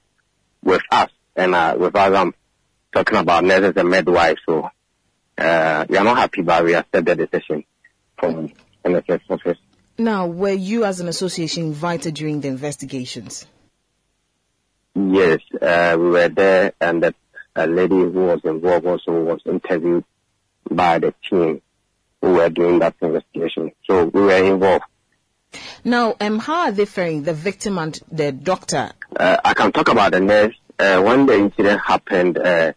with us, and uh, with us, I'm talking about nurses and midwives. So uh, we are not happy, but we accept the decision from NSS office. Now, were you as an association invited during the investigations? Yes, uh, we were there, and the a lady who was involved also was interviewed by the team who were doing that investigation. So we were involved. Now, um, how are they faring, the victim and the doctor? Uh, I can talk about the nurse. Uh, when the incident happened, uh,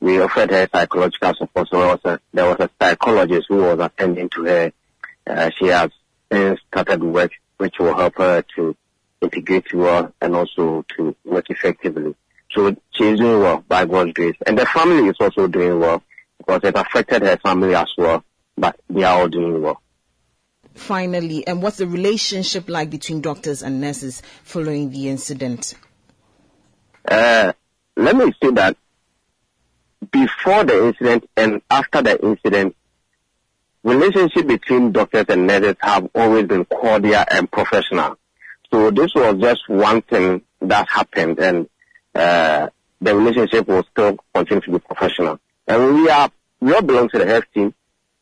we offered her psychological support. So there was a, there was a psychologist who was attending to her. Uh, she has since started work, which will help her to integrate well and also to work effectively. So she's doing well by God's grace. And the family is also doing well because it affected her family as well, but they are all doing well. Finally, and what's the relationship like between doctors and nurses following the incident? Uh, let me say that before the incident and after the incident, relationship between doctors and nurses have always been cordial and professional. So this was just one thing that happened and uh, the relationship will still continue to be professional. And we are, we all belong to the health team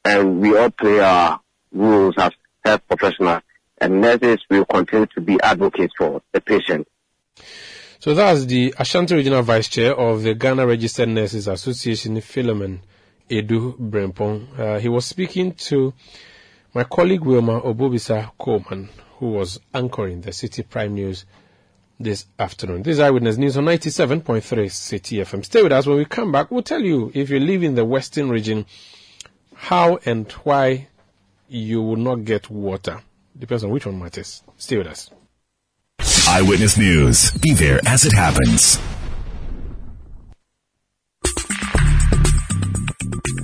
and we all play our roles as health professionals and nurses will continue to be advocates for the patient. So that's the Ashanti Regional Vice Chair of the Ghana Registered Nurses Association, Philemon Edu Brempong. Uh, he was speaking to my colleague Wilma Obuobisa Coleman, who was anchoring the Citi Prime News this afternoon. This is Eyewitness News on 97.3 Citi FM. Stay with us when we come back. We'll tell you if you live in the Western region, how and why you will not get water. Depends on which one matters. Stay with us. Eyewitness News. Be there as it happens.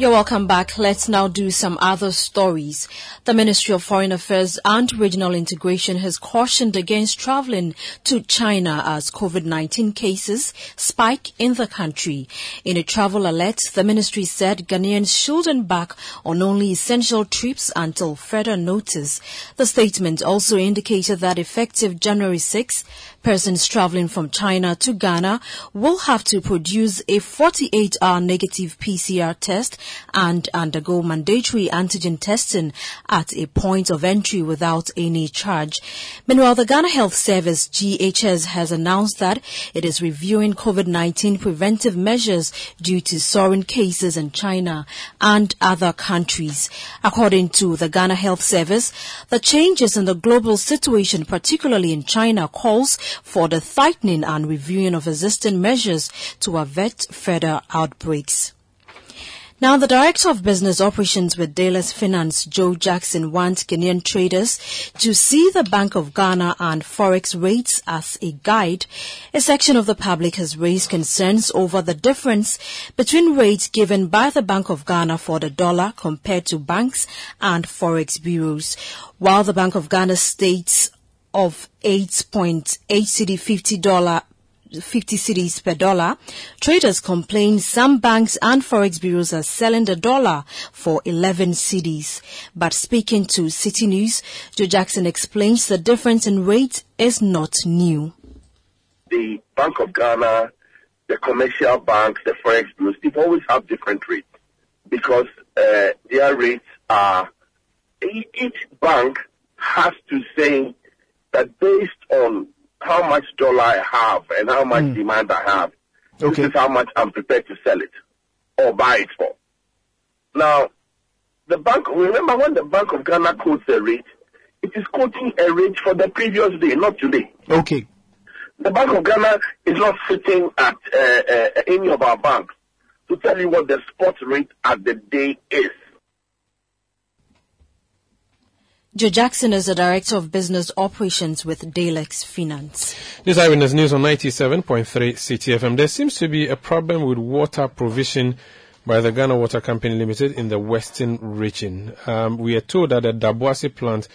You're welcome back. Let's now do some other stories. The Ministry of Foreign Affairs and Regional Integration has cautioned against traveling to China as COVID-19 cases spike in the country. In a travel alert, the ministry said Ghanaians should embark on only essential trips until further notice. The statement also indicated that effective January 6, persons traveling from China to Ghana will have to produce a 48-hour negative PCR test and undergo mandatory antigen testing at a point of entry without any charge. Meanwhile, the Ghana Health Service GHS has announced that it is reviewing COVID-19 preventive measures due to soaring cases in China and other countries. According to the Ghana Health Service, the changes in the global situation, particularly in China, calls for the tightening and reviewing of existing measures to avert further outbreaks. Now, the Director of Business Operations with Dalex Finance, Joe Jackson, wants Kenyan traders to see the Bank of Ghana and Forex rates as a guide. A section of the public has raised concerns over the difference between rates given by the Bank of Ghana for the dollar compared to banks and Forex bureaus. While the Bank of Ghana states of 8.8 cedi 50 dollar 50 cedis per dollar. Traders complain some banks and forex bureaus are selling the dollar for 11 cedis. But speaking to Citi News, Joe Jackson explains the difference in rate is not new. The Bank of Ghana, the commercial banks, the forex bureaus, they always have different rates because uh, their rates are, each bank has to say that based on how much dollar I have and how much mm. demand I have. Okay. This is how much I'm prepared to sell it or buy it for. Now, the bank, remember when the Bank of Ghana quotes a rate, it is quoting a rate for the previous day, not today. Okay. The Bank of Ghana is not sitting at uh, uh, any of our banks to tell you what the spot rate at the day is. Joe Jackson is the Director of Business Operations with Dalex Finance. This Eyewitness News on 97.3 Citi FM. There seems to be a problem with water provision by the Ghana Water Company Limited in the western region. Um, we are told that the Daboase plant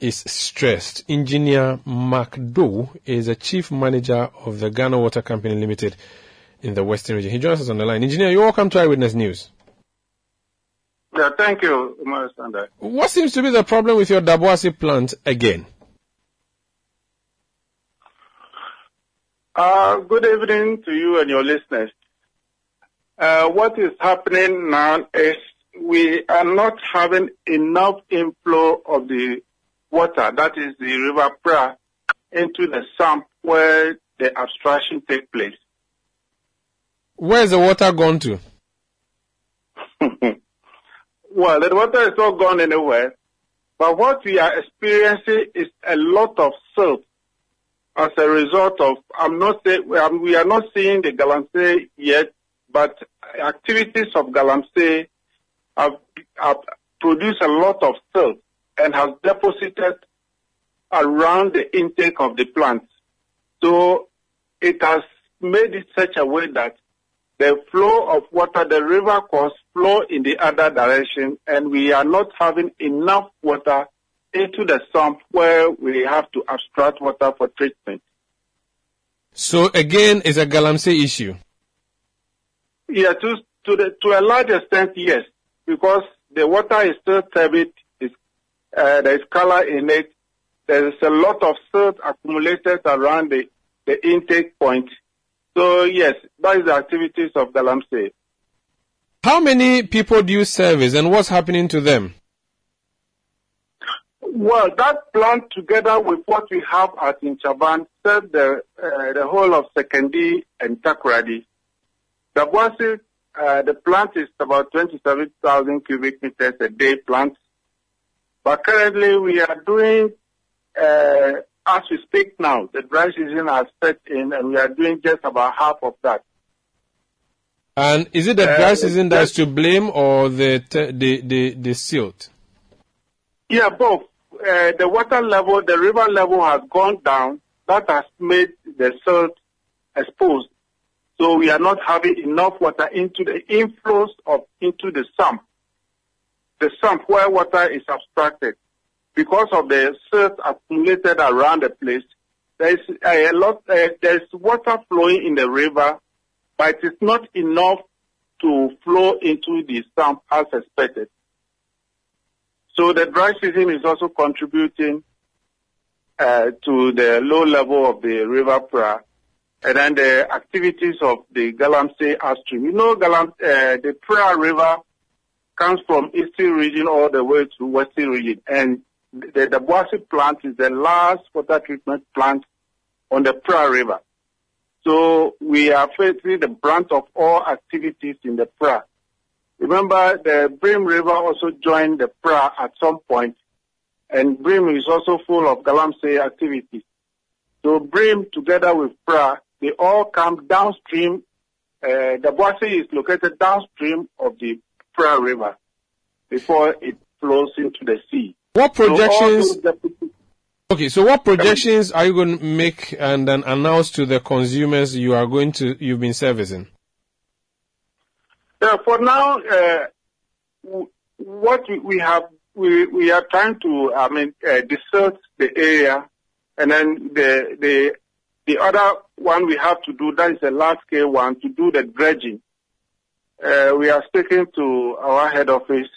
is stressed. Engineer Mark Doe is the chief manager of the Ghana Water Company Limited in the western region. He joins us on the line. Engineer, you're welcome to Eyewitness News. Yeah, thank you, Umar Sandai. What seems to be the problem with your Daboase plant again? Uh, good evening to you and your listeners. Uh, what is happening now is we are not having enough inflow of the water, that is the River Pra, into the sump where the abstraction takes place. Where is the water gone to? Well, the water is not gone anywhere, but what we are experiencing is a lot of silt as a result of, I'm not saying, um, we are not seeing the Galamsey yet, but activities of Galamsey have, have produced a lot of silt and have deposited around the intake of the plant. So it has made it such a way that the flow of water, the river course flow in the other direction, and we are not having enough water into the sump where we have to abstract water for treatment. So again, it's a Galamsey issue. Yeah, to to, the, to a large extent, yes, because the water is still turbid. Uh, there is color in it. There is a lot of silt accumulated around the, the intake point so yes, that is the activities of Galamsey. How many people do you service and what's happening to them? Well, that plant together with what we have at Inchaban serve the, uh, the whole of Sekondi and Takoradi. Daboase, uh, the plant is about 27,000 cubic meters a day plant. But currently we are doing uh, as we speak now, the dry season has set in and we are doing just about half of that. And is it the uh, dry season that's to blame or the, the, the, the silt? Yeah, both. Uh, the water level, the river level has gone down. That has made the silt exposed. So we are not having enough water into the inflows of into the sump. The sump where water is abstracted because of the silt accumulated around the place, there is a lot, uh, there is water flowing in the river, but it is not enough to flow into the sump as expected. So the dry season is also contributing uh, to the low level of the river pra, and then the activities of the Galamsey upstream. You know, Galam, uh, the Pra River comes from eastern region all the way to western region. And the, Daboase plant is the last water treatment plant on the Pra River. So we are facing the brunt of all activities in the Pra. Remember, the Brim River also joined the Pra at some point, and Brim is also full of Galamsey activities. So Brim, together with Pra, they all come downstream. Uh, Daboase is located downstream of the Pra River before it flows into the sea. What projections? Okay, so what projections are you going to make and then announce to the consumers you are going to you've been servicing? Yeah, for now, uh, w- what we- have, we, we are trying to, I mean, uh, desert the area, and then the the the other one we have to do that is a large scale one to do the dredging. Uh, we are speaking to our head office,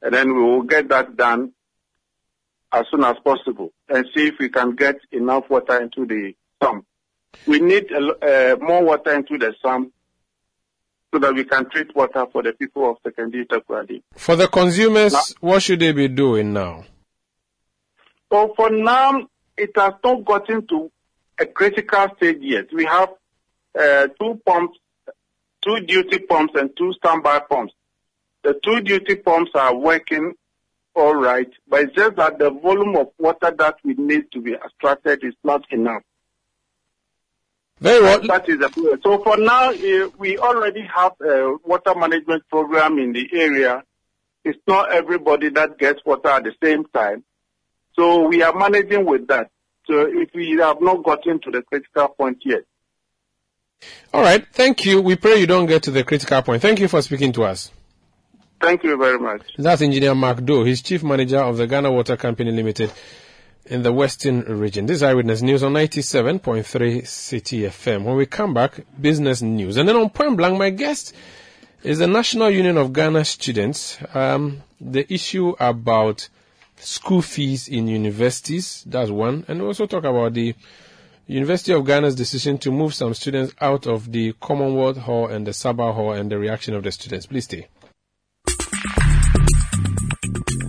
and then we will get that done as soon as possible, and see if we can get enough water into the sump. We need uh, more water into the sump so that we can treat water for the people of Sekondi Takoradi. For the consumers, what should they be doing now? So for now, it has not gotten to a critical stage yet. We have uh, two pumps, two duty pumps and two standby pumps. The two duty pumps are working all right, but it's just that the volume of water that we need to be extracted is not enough. Very well. That is problem. So for now, uh, we already have a water management program in the area. It's not everybody that gets water at the same time. So we are managing with that. So if we have not gotten to the critical point yet. All right, thank you. We pray you don't get to the critical point. Thank you for speaking to us. Thank you very much. That's Engineer Mark Doe. He's Chief Manager of the Ghana Water Company Limited in the Western region. This is Eyewitness News on 97.3 Citi FM. When we come back, business news. And then on Point Blank, my guest is the National Union of Ghana Students. Um, the issue about school fees in universities, that's one. And we also talk about the University of Ghana's decision to move some students out of the Commonwealth Hall and the Sabah Hall and the reaction of the students. Please stay.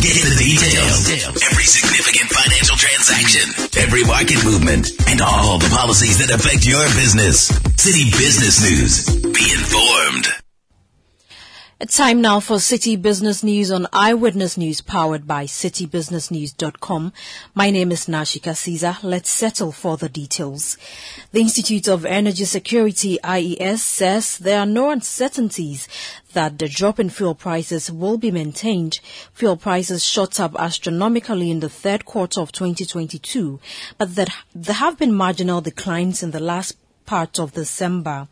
Get the details. Every significant financial transaction, every market movement, and all the policies that affect your business. Citi Business News. Be informed. It's time now for Citi Business News on Eyewitness News powered by citibusinessnews.com. My name is Nashika Caesar. Let's settle for the details. The Institute of Energy Security, IES, says there are no uncertainties that the drop in fuel prices will be maintained. Fuel prices shot up astronomically in the third quarter of 2022, but that there have been marginal declines in the last part of December.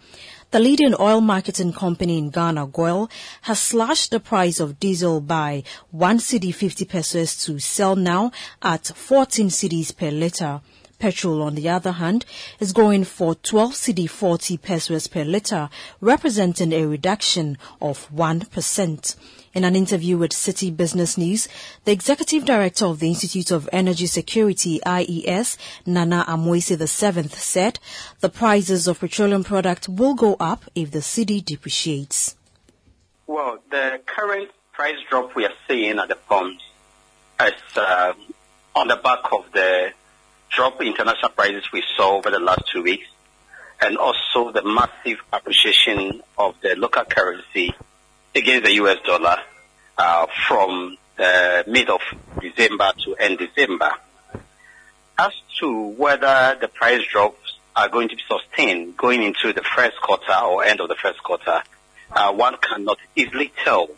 The leading oil marketing company in Ghana, GOIL, has slashed the price of diesel by 1 cedi 50 pesos to sell now at 14 cedis per litre. Petrol, on the other hand, is going for 12 cedi 40 pesos per litre, representing a reduction of 1%. In an interview with Citi Business News, the executive director of the Institute of Energy Security, IES, Nana Amoasi VII, said the prices of petroleum products will go up if the cedi depreciates. Well, the current price drop we are seeing at the pumps is uh, on the back of the drop in international prices we saw over the last two weeks, and also the massive appreciation of the local currency against the US dollar uh, from the mid of December to end December. As to whether the price drops are going to be sustained going into the first quarter or end of the first quarter, uh, one cannot easily tell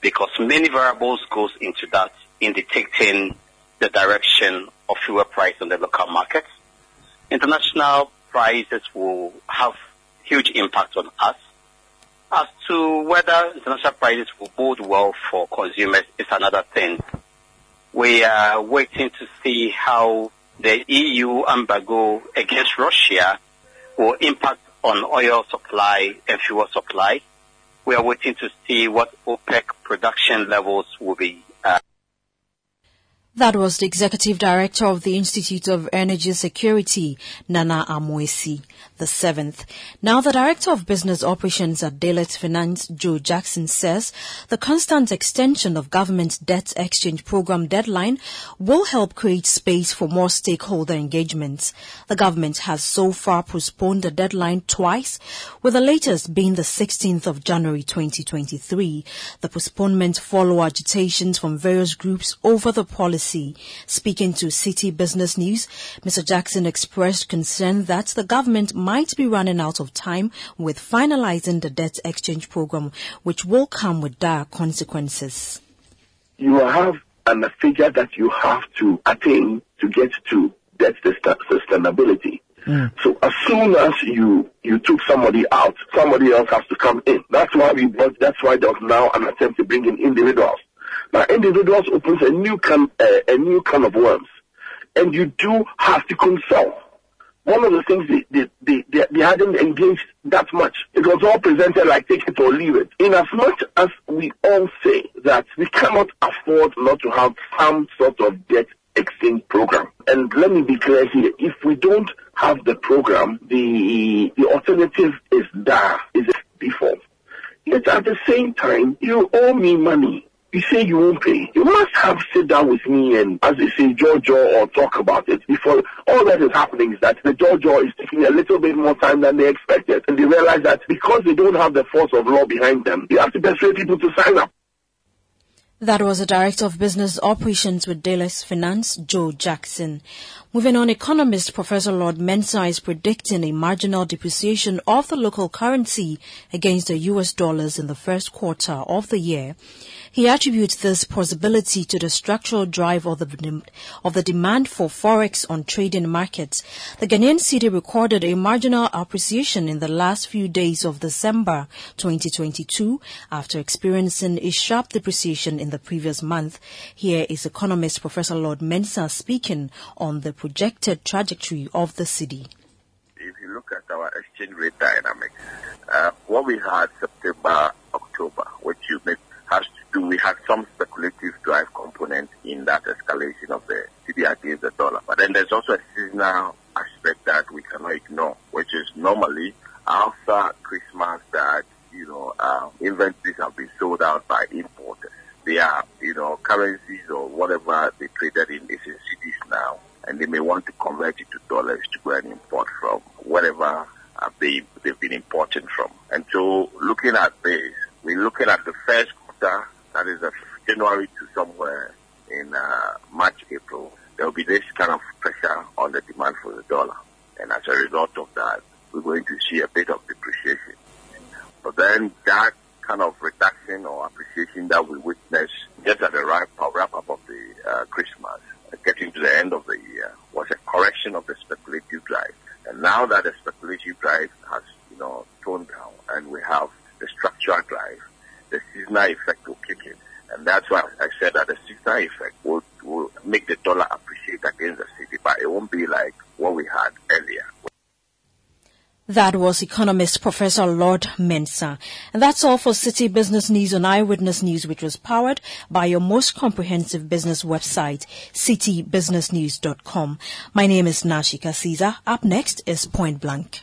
because many variables goes into that in detecting the direction of fuel price on the local market. International prices will have huge impact on us. As to whether international prices will bode well for consumers is another thing. We are waiting to see how the EU embargo against Russia will impact on oil supply and fuel supply. We are waiting to see what OPEC production levels will be. That was the executive director of the Institute of Energy Security, Nana Amoasi, the seventh. Now, the director of business operations at Dalex Finance, Joe Jackson, says the constant extension of government debt exchange program deadline will help create space for more stakeholder engagements. The government has so far postponed the deadline twice, with the latest being the 16th of January 2023. The postponement follow agitations from various groups over the policy Speaking to Citi Business News, Mr. Jackson expressed concern that the government might be running out of time with finalizing the debt exchange program, which will come with dire consequences. You have an, a figure that you have to attain to get to debt sustainability. Mm. So as soon as you you took somebody out, somebody else has to come in. That's why we brought. That's why there's now an attempt to bring in individuals. Now, individuals opens a new can uh, a new can of worms, and you do have to consult. One of the things they, they, they, they, they hadn't engaged that much. It was all presented like take it or leave it. In as much as we all say that we cannot afford not to have some sort of debt exchange program. And let me be clear here, if we don't have the program, the the alternative is there, is default. Yet at the same time, you owe me money you say you won't pay. You must have sit down with me and, as they say, Jojo or talk about it before all that is happening is that the Jojo is taking a little bit more time than they expected. And they realize that because they don't have the force of law behind them, they have to persuade people to sign up. That was the Director of Business Operations with Dalex Finance, Joe Jackson. Moving on, economist Professor Lord Mensah is predicting a marginal depreciation of the local currency against the US dollars in the first quarter of the year. He attributes this possibility to the structural drive of the, of the demand for forex on trading markets. The Ghanaian cedi recorded a marginal appreciation in the last few days of December 2022 after experiencing a sharp depreciation in the previous month. Here is economist Professor Lord Mensah speaking on the projected trajectory of the cedi. If you look at our exchange rate dynamics, uh, what we had September, October, which you may do, we have some speculative drive component in that escalation of the cedi against the dollar. But then there's also a seasonal aspect that we cannot ignore, which is normally after Christmas that, you know, um, inventories have been sold out by importers. They are, you know, currencies or whatever they traded in is in cedis now, and they may want to convert it to dollars to go and import from whatever uh, they, they've been importing from. And so looking at this, we're looking at the first quarter, that is a January to somewhere in uh, March, April, there will be this kind of pressure on the demand for the dollar. And as a result of that, we're going to see a bit of depreciation. But then that kind of reduction or appreciation that we witnessed just at the wrap, wrap up of the uh, Christmas, uh, getting to the end of the year, was a correction of the speculative drive. And now that the speculative drive has, you know, toned down and we have the structural drive, the seasonal effect will kick in. And that's why I said that the seasonal effect will, will make the dollar appreciate against the cedi, but it won't be like what we had earlier. That was economist Professor Lord Mensah. And that's all for Citi Business News on Eyewitness News, which was powered by your most comprehensive business website, citibusinessnews.com. My name is Nashika Caesar. Up next is Point Blank.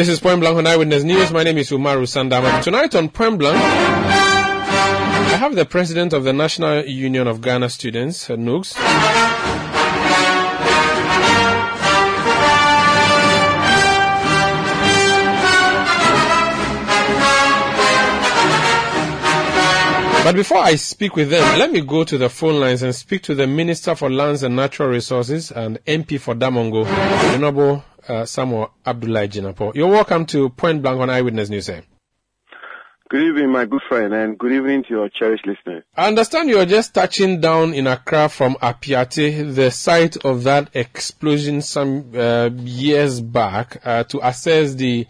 This is Point Blank on Eyewitness News. My name is Umaru Sandama. Tonight on Point Blank, I have the president of the National Union of Ghana Students, NUGS. But before I speak with them, let me go to the phone lines and speak to the Minister for Lands and Natural Resources and MP for Damongo, Honorable uh, Samuel Abdulai Jinapor. You're welcome to Point Blank on Eyewitness News. Sir. Good evening, my good friend, and good evening to your cherished listeners. I understand you're just touching down in Accra from Apiate, the site of that explosion some uh, years back, uh, to assess the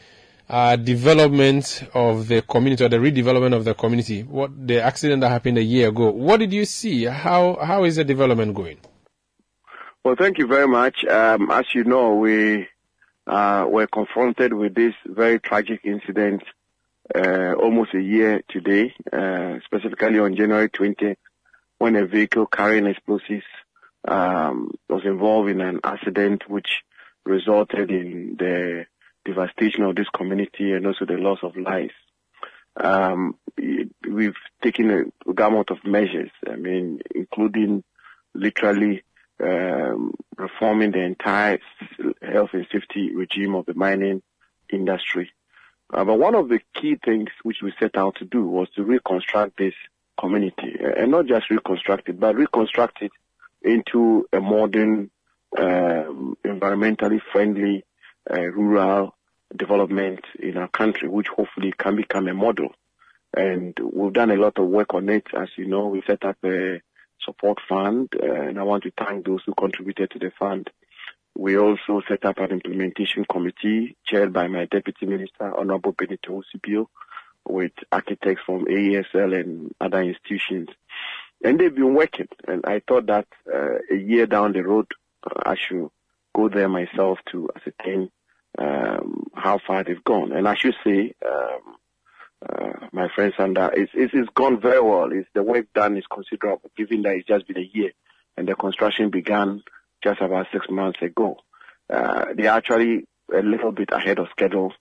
uh, development of the community or the redevelopment of the community. What the accident that happened a year ago. What did you see? How how is the development going? Well, thank you very much. Um, as you know, we uh, were confronted with this very tragic incident uh, almost a year today, uh, specifically on January 20, when a vehicle carrying explosives um, was involved in an accident which resulted in the devastation of this community and also the loss of lives. Um, we've taken a gamut of measures, I mean, including literally um, reforming the entire health and safety regime of the mining industry. Uh, but one of the key things which we set out to do was to reconstruct this community, and not just reconstruct it, but reconstruct it into a modern, um, environmentally friendly rural development in our country, which hopefully can become a model. And we've done a lot of work on it. As you know, we set up a support fund, uh, and I want to thank those who contributed to the fund. We also set up an implementation committee chaired by my deputy minister, Honorable Benito Owusu-Bio, with architects from AESL and other institutions. And they've been working. And I thought that uh, a year down the road, uh, I should go there myself to ascertain um, how far they've gone. And I should say, um, uh, my friend Sanda, it's, it's, it's gone very well. It's, the work done is considerable, given that it's just been a year and the construction began just about six months ago. Uh, they're actually a little bit ahead of schedule.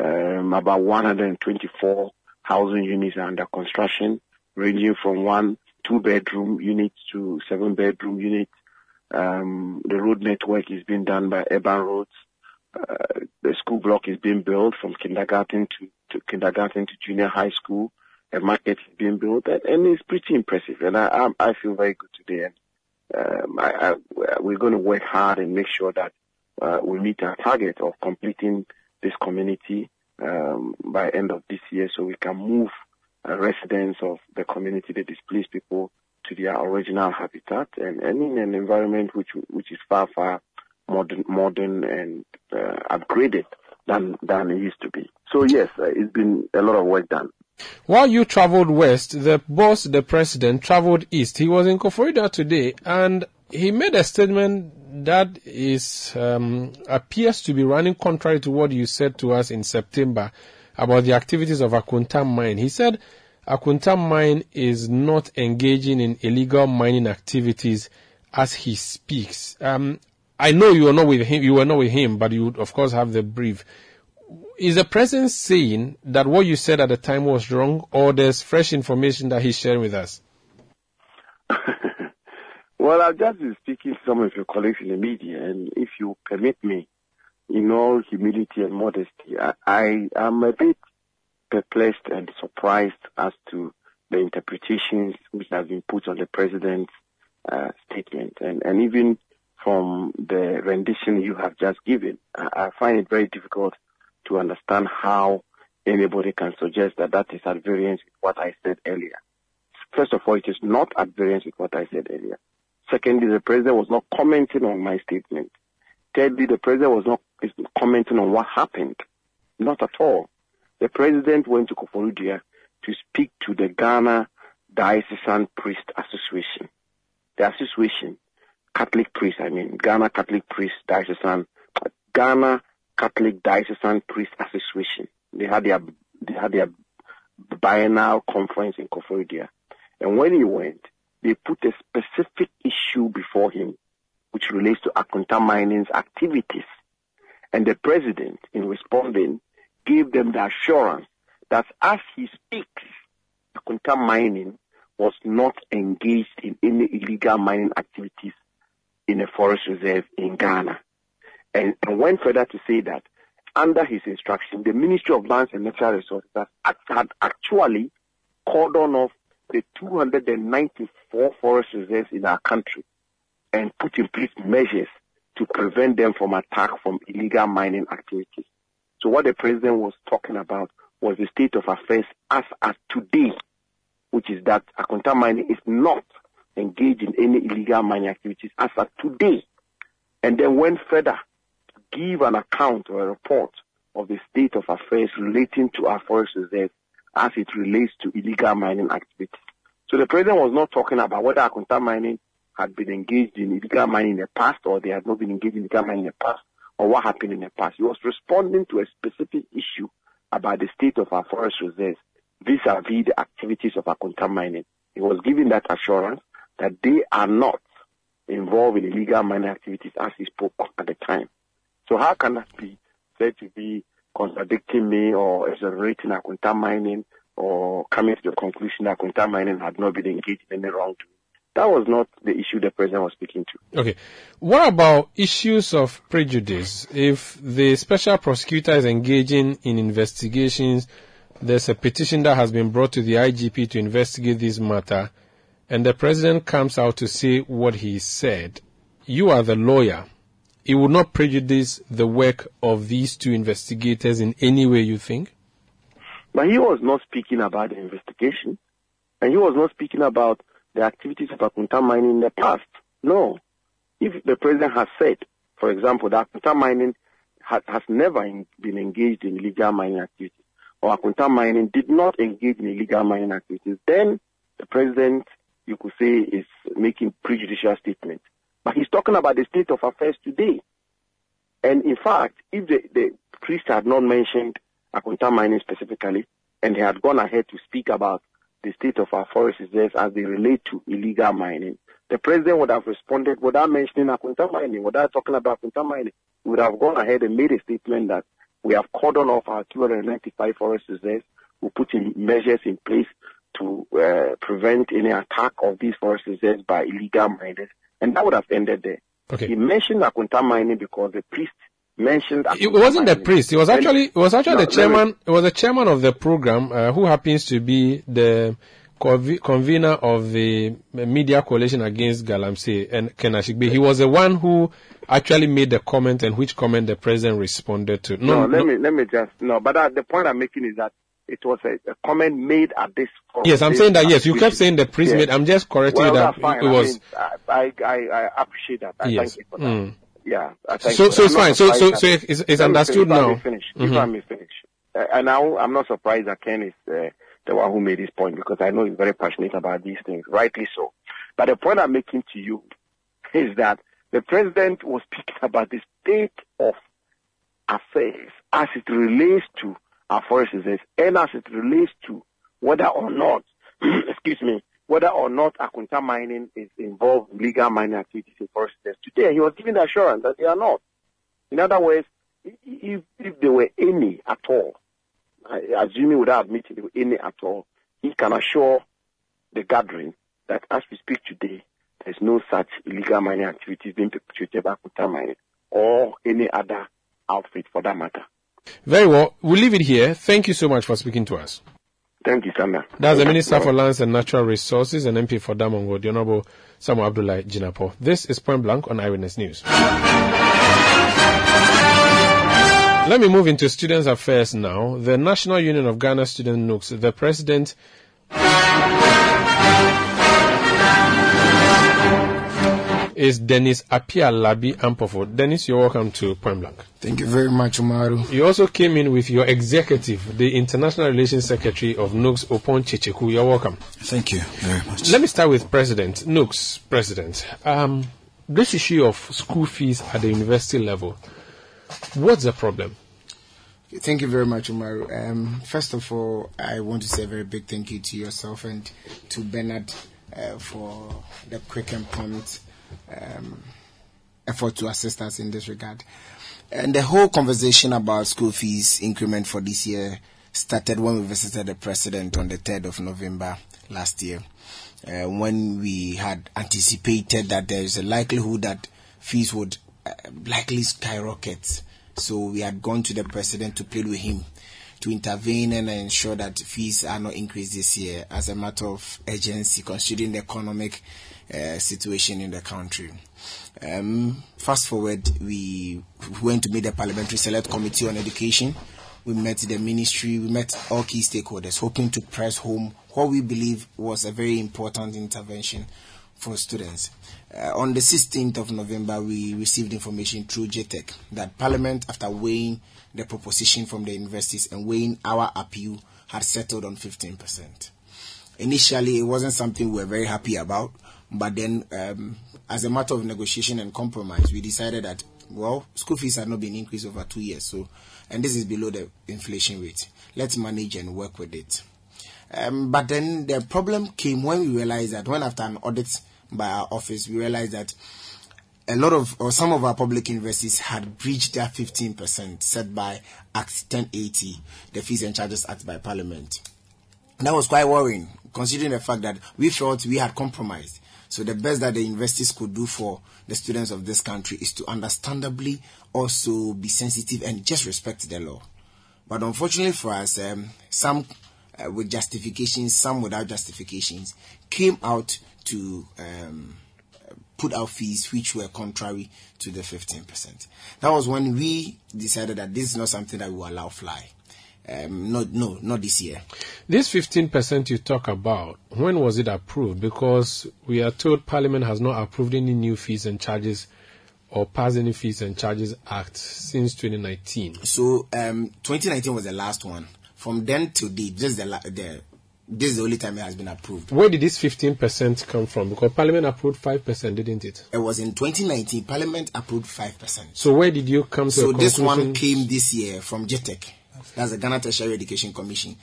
Um, about 124 housing units are under construction, ranging from one two-bedroom units to seven-bedroom unit. Um, the road network is being done by Urban Roads. Uh, the school block is being built from kindergarten to, to kindergarten to junior high school. A market is being built, and, and it's pretty impressive. And I, I, I feel very good today. And um, I, I, we're going to work hard and make sure that uh, we meet our target of completing this community um, by end of this year, so we can move uh, residents of the community, the displaced people, to their original habitat, and, and in an environment which which is far far modern, modern and uh, upgraded than than it used to be. So yes, uh, it's been a lot of work done. While you traveled west, the boss, the president, traveled east. He was in Koforidua today, and he made a statement that is um, appears to be running contrary to what you said to us in September about the activities of Akonta Mining. He said Akonta Mining is not engaging in illegal mining activities as he speaks. Um, I know you are not with him. You were not with him, but you would, of course have the brief. Is the president saying that what you said at the time was wrong, or there's fresh information that he's sharing with us? well, I've just been speaking to some of your colleagues in the media, and if you permit me, in all humility and modesty, I, I am a bit perplexed and surprised as to the interpretations which have been put on the president's uh, statement, and, and even from the rendition you have just given. I, I find it very difficult to understand how anybody can suggest that that is at variance with what I said earlier. First of all, it is not at variance with what I said earlier. Secondly, the president was not commenting on my statement. Thirdly, the president was not commenting on what happened. Not at all. The president went to Koforidua to speak to the Ghana Diocesan Priest Association. The association, Catholic priest, I mean, Ghana Catholic Priest Diocesan, Ghana Catholic Diocesan Priest Association. They had their, they had their biennial conference in Koforidua. And when he went, they put a specific issue before him, which relates to Akonta Mining's activities. And the president, in responding, gave them the assurance that as he speaks, Akonta Mining was not engaged in any illegal mining activities in a forest reserve in Ghana. And, and went further to say that under his instruction, the Ministry of Lands and Natural Resources had actually cordoned off the 294 forest reserves in our country and put in place measures to prevent them from attack from illegal mining activities. So what the president was talking about was the state of affairs as at today, which is that Akonta mining is not engaged in any illegal mining activities as at today. And then went further to give an account or a report of the state of affairs relating to our forest reserve as it relates to illegal mining activities. So the president was not talking about whether Akonta mining had been engaged in illegal mining in the past or they had not been engaged in illegal mining in the past or what happened in the past. He was responding to a specific issue about the state of our forest reserves vis-a-vis the activities of Akonta mining. He was giving that assurance that they are not involved in illegal mining activities as he spoke at the time. So how can that be said to be contradicting me or exonerating Akonta mining or coming to the conclusion that Akonta mining had not been engaged in any wrongdoing? That was not the issue the president was speaking to. Okay. What about issues of prejudice? If the special prosecutor is engaging in investigations, there's a petition that has been brought to the IGP to investigate this matter, and the president comes out to say what he said. You are the lawyer. It would not prejudice the work of these two investigators in any way, you think? But he was not speaking about the investigation, and he was not speaking about the activities of Akonta mining in the past. No. If the president has said, for example, that Akonta mining ha- has never in, been engaged in illegal mining activities, or Akonta mining did not engage in illegal mining activities, then the president, you could say, is making prejudicial statements. But he's talking about the state of affairs today. And in fact, if the, the priest had not mentioned Akonta mining specifically, and he had gone ahead to speak about the state of our forest reserves as they relate to illegal mining, the president would have responded without mentioning Akonta mining, without talking about Akonta mining. He would have gone ahead and made a statement that we have cordoned off our 295 forest reserves. We put in measures in place to uh, prevent any attack of these forest reserves by illegal miners, and that would have ended there. Okay. He mentioned Akonta mining because the priest mentioned. It wasn't the priest. It was actually it was actually No, the chairman. It was the chairman of the program uh, who happens to be the convener of the media coalition against Galamsey and Ken Ashigbe. He was the one who actually made the comment and which comment the president responded to. No, let me let me just no. But uh, the point I'm making is that it was a, a comment made at this. forum. Yes, I'm This saying that. Yes, you kept saying the priest Yes. made. I'm just correcting well, you that that's fine. it was. I, mean, I, I I appreciate that. I Yes. thank you for that. Mm. Yeah. I thank So- so I'm it's fine. So- so- so it's- it's Let me understood. If I now. finish. If. I may finish. Uh, and now I'm not surprised that Ken is uh, the one who made this point because I know he's very passionate about these things, rightly so. But the point I'm making to you is that the president was speaking about the state of affairs as it relates to our forest reserves and as it relates to whether or not, excuse me, whether or not Akonta mining is involved in legal mining activities in forest. Today, he was giving the assurance that they are not. In other words, if, if there were any at all, I- assuming without admitting there were any at all, he can assure the gathering that as we speak today, there's no such illegal mining activities being perpetrated by Akonta mining or any other outfit for that matter. Very well. We'll leave it here. Thank you so much for speaking to us. Thank you, Sanda. That's the Minister for Lands and Natural Resources and MP for Damongo, the Honorable Samuel Abdulai Jinapor. This is Point Blank on Eyewitness News. Let me move into students' affairs now. The National Union of Ghana Student NUGS, the president is Dennis Appiah Labi Ampofo. Dennis, you're welcome to Point Blank. Thank you very much, Umaru. You also came in with your executive, the International Relations Secretary of NUGS, Opon Chicheku. You're welcome. Thank you very much. Let me start with President, NUGS President. Um, this issue of school fees at the university level, what's the problem? Thank you very much, Umaru. Um, first of all, I want to say a very big thank you to yourself and to Bernard uh, for the quick and prompt um, effort to assist us in this regard. And the whole conversation about school fees increment for this year started when we visited the president on the 3rd of November last year, uh, when we had anticipated that there is a likelihood that fees would uh, likely skyrocket. So we had gone to the president to plead with him to intervene and ensure that fees are not increased this year as a matter of urgency, considering the economic uh, situation in the country. Um, fast forward, we went to meet the Parliamentary Select Committee on Education. We met the ministry, we met all key stakeholders, hoping to press home what we believe was a very important intervention for students. Uh, on the 16th of November, we received information through GTEC that Parliament, after weighing the proposition from the universities and weighing our appeal, had settled on 15%. Initially, it wasn't something we were very happy about, but then, um, as a matter of negotiation and compromise, we decided that, well, school fees had not been increased over two years, so, and this is below the inflation rate. Let's manage and work with it. Um, but then the problem came when we realized that when after an audit by our office, we realized that a lot of or some of our public universities had breached their 15% set by Act 1080, the Fees and Charges Act by Parliament. that was quite worrying, considering the fact that we felt we had compromised. So the best that the universities could do for the students of this country is to understandably also be sensitive and just respect the law. But unfortunately for us, um, some uh, with justifications, some without justifications, came out to um, put out fees which were contrary to the 15%. That was when we decided that this is not something that we will allow fly. Um, no, no, not this year. This 15% you talk about, when was it approved? Because we are told Parliament has not approved any new fees and charges or passed any fees and charges act since 2019. So, um, 2019 was the last one. From then to date, this is the, the this is the only time it has been approved. Where did this 15% come from? Because Parliament approved 5%, didn't it? It was in 2019. Parliament approved 5%. So where did you come to So this one came this year from GTEC. That's the Ghana Tertiary Education Commission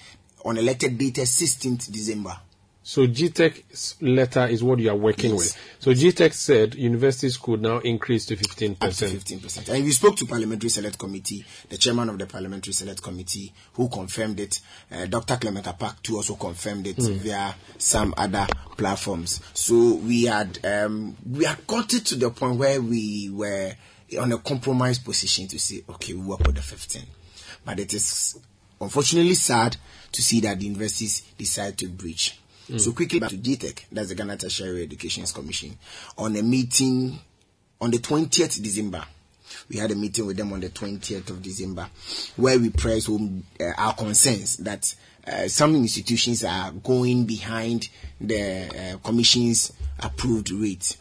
on elected date 16th December. So GTEC's letter is what you are working yes. with. So GTEC said universities could now increase to 15%. Up to 15%. And we spoke to Parliamentary Select Committee, the chairman of the Parliamentary Select Committee, who confirmed it. Uh, Dr. Clement Apaak too also confirmed it mm. via some other platforms. So we had, um, we had got it to the point where we were on a compromise position to say, okay, we work with the 15. But it is unfortunately sad to see that the universities decide to breach Mm. So quickly back to GTEC, that's the Ghana Tertiary Education Commission, on a meeting on the 20th December. We had a meeting with them on the 20th of December where we pressed home uh, our concerns that uh, some institutions are going behind the uh, commission's approved rate.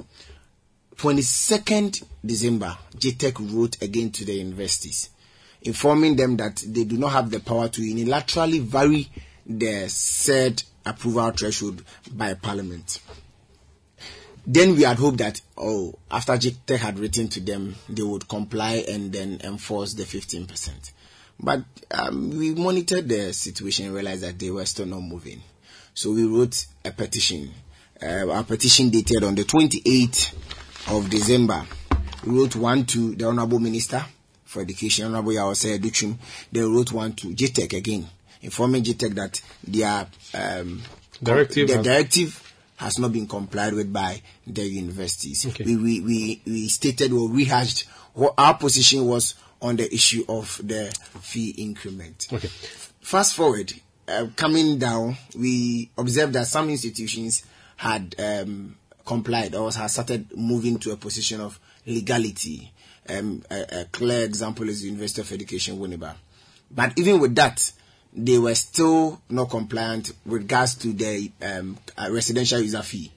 22nd December, GTEC wrote again to the universities, informing them that they do not have the power to unilaterally vary the said approval threshold by Parliament. Then we had hoped that, oh, after GTEC had written to them, they would comply and then enforce the 15%. But um, we monitored the situation and realized that they were still not moving. So we wrote a petition. Uh, our petition dated on the 28th of December. We wrote one to the Honorable Minister for Education, Honorable Yaw Osei Adutwum. They wrote one to GTEC again informing GTEC that their um, directive, the has directive has not been complied with by the universities. Okay. We, we, we, we stated or rehashed what our position was on the issue of the fee increment. Okay. Fast forward, uh, coming down, we observed that some institutions had um, complied or had started moving to a position of legality. Um, a, a, clear example is the University of Education, Winneba. But even with that, they were still not compliant with regards to the um, uh, residential user fee.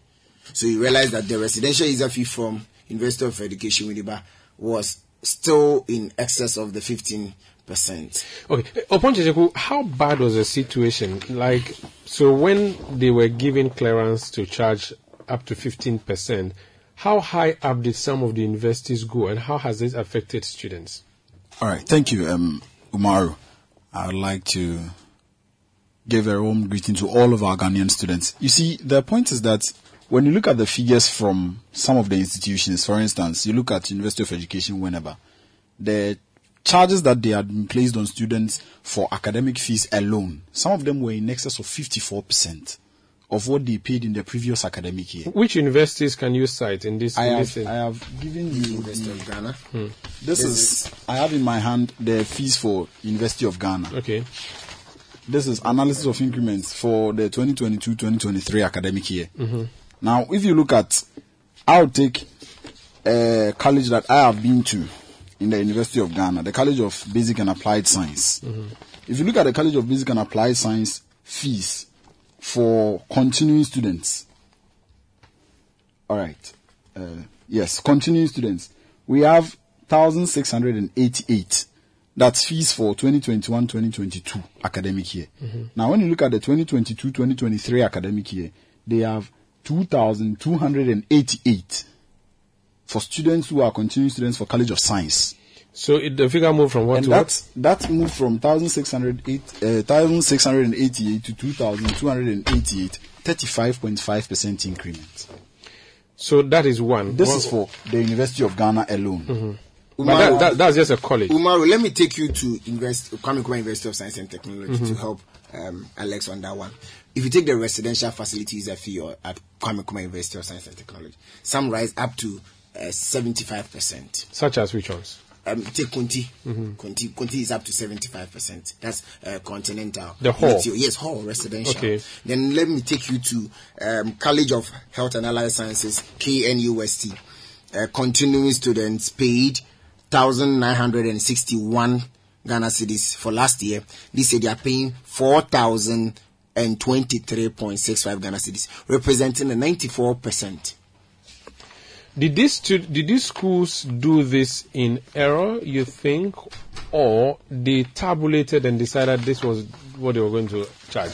So you realize that the residential user fee from University of Education Winneba was still in excess of the 15 percent. Okay, Oponchecheku, how bad was the situation? Like, so when they were given clearance to charge up to 15 percent, how high up did some of the universities go, and how has this affected students? All right, thank you, um, Umaru. I would like to give a warm greeting to all of our Ghanaian students. You see, the point is that when you look at the figures from some of the institutions, for instance, you look at University of Education Winneba, the charges that they had been placed on students for academic fees alone, some of them were in excess of 54% of what they paid in the previous academic year. Which universities can you cite in this? I in have, this? I have given you University of Ghana. Hmm. This is I have in my hand the fees for University of Ghana. Okay. This is analysis of increments for the 2022-2023 academic year. Mhm. Now, if you look at, I'll take a college that I have been to in the University of Ghana, the College of Basic and Applied Science. Mhm. If you look at the College of Basic and Applied Science fees for continuing students, all right, uh, yes, continuing students, we have 1,688. That's fees for 2021-2022 academic year. Mhm. Now, when you look at the 2022-2023 academic year, they have 2,288 for students who are continuing students for College of Science. So it, the figure moved from what and to that, that moved from 1,608, uh, 1,688 to 2,288, 35.5% increment. So that is one. This One- is for the University of Ghana alone. Mhm. But that, that, that's just a college. Umaru, let me take you to invest, Kwame Nkrumah University of Science and Technology Mhm. to help um, Alex on that one. If you take the residential facilities at fee or at Kwame Nkrumah University of Science and Technology, some rise up to uh, 75%. Such as which ones? Um, take Conti. Mhm. Conti. Conti is up to 75%. That's uh, continental. The? Meteo- Yes, whole residential. Okay. Then let me take you to um, College of Health and Allied Sciences, KNUST. Uh, continuing students paid 1,961 Ghana cedis for last year. This year they are paying 4,023.65 Ghana cedis, representing a 94%. Did these stu- did these schools do this in error? You think, or they tabulated and decided this was what they were going to charge?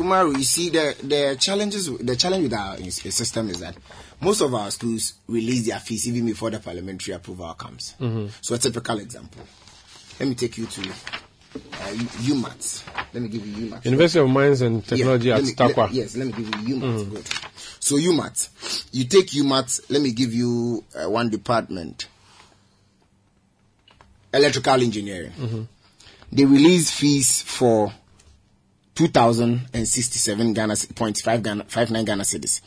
Umaru, you see, the, the challenges, the challenge with our system is that most of our schools release their fees even before the parliamentary approval comes. Mhm. So a typical example. Let me take you to uh, UMAT. Let me give you UMAT. University of Mines and Technology Yeah, at me- Tarkwa. let- yes, let me give you UMAT. Mhm. Good. So UMAT, you take UMAT. Let me give you uh, one department. Electrical engineering. Mhm. They release fees for 2,067 Ghana, c- point five Ghana, five nine Ghana cedis.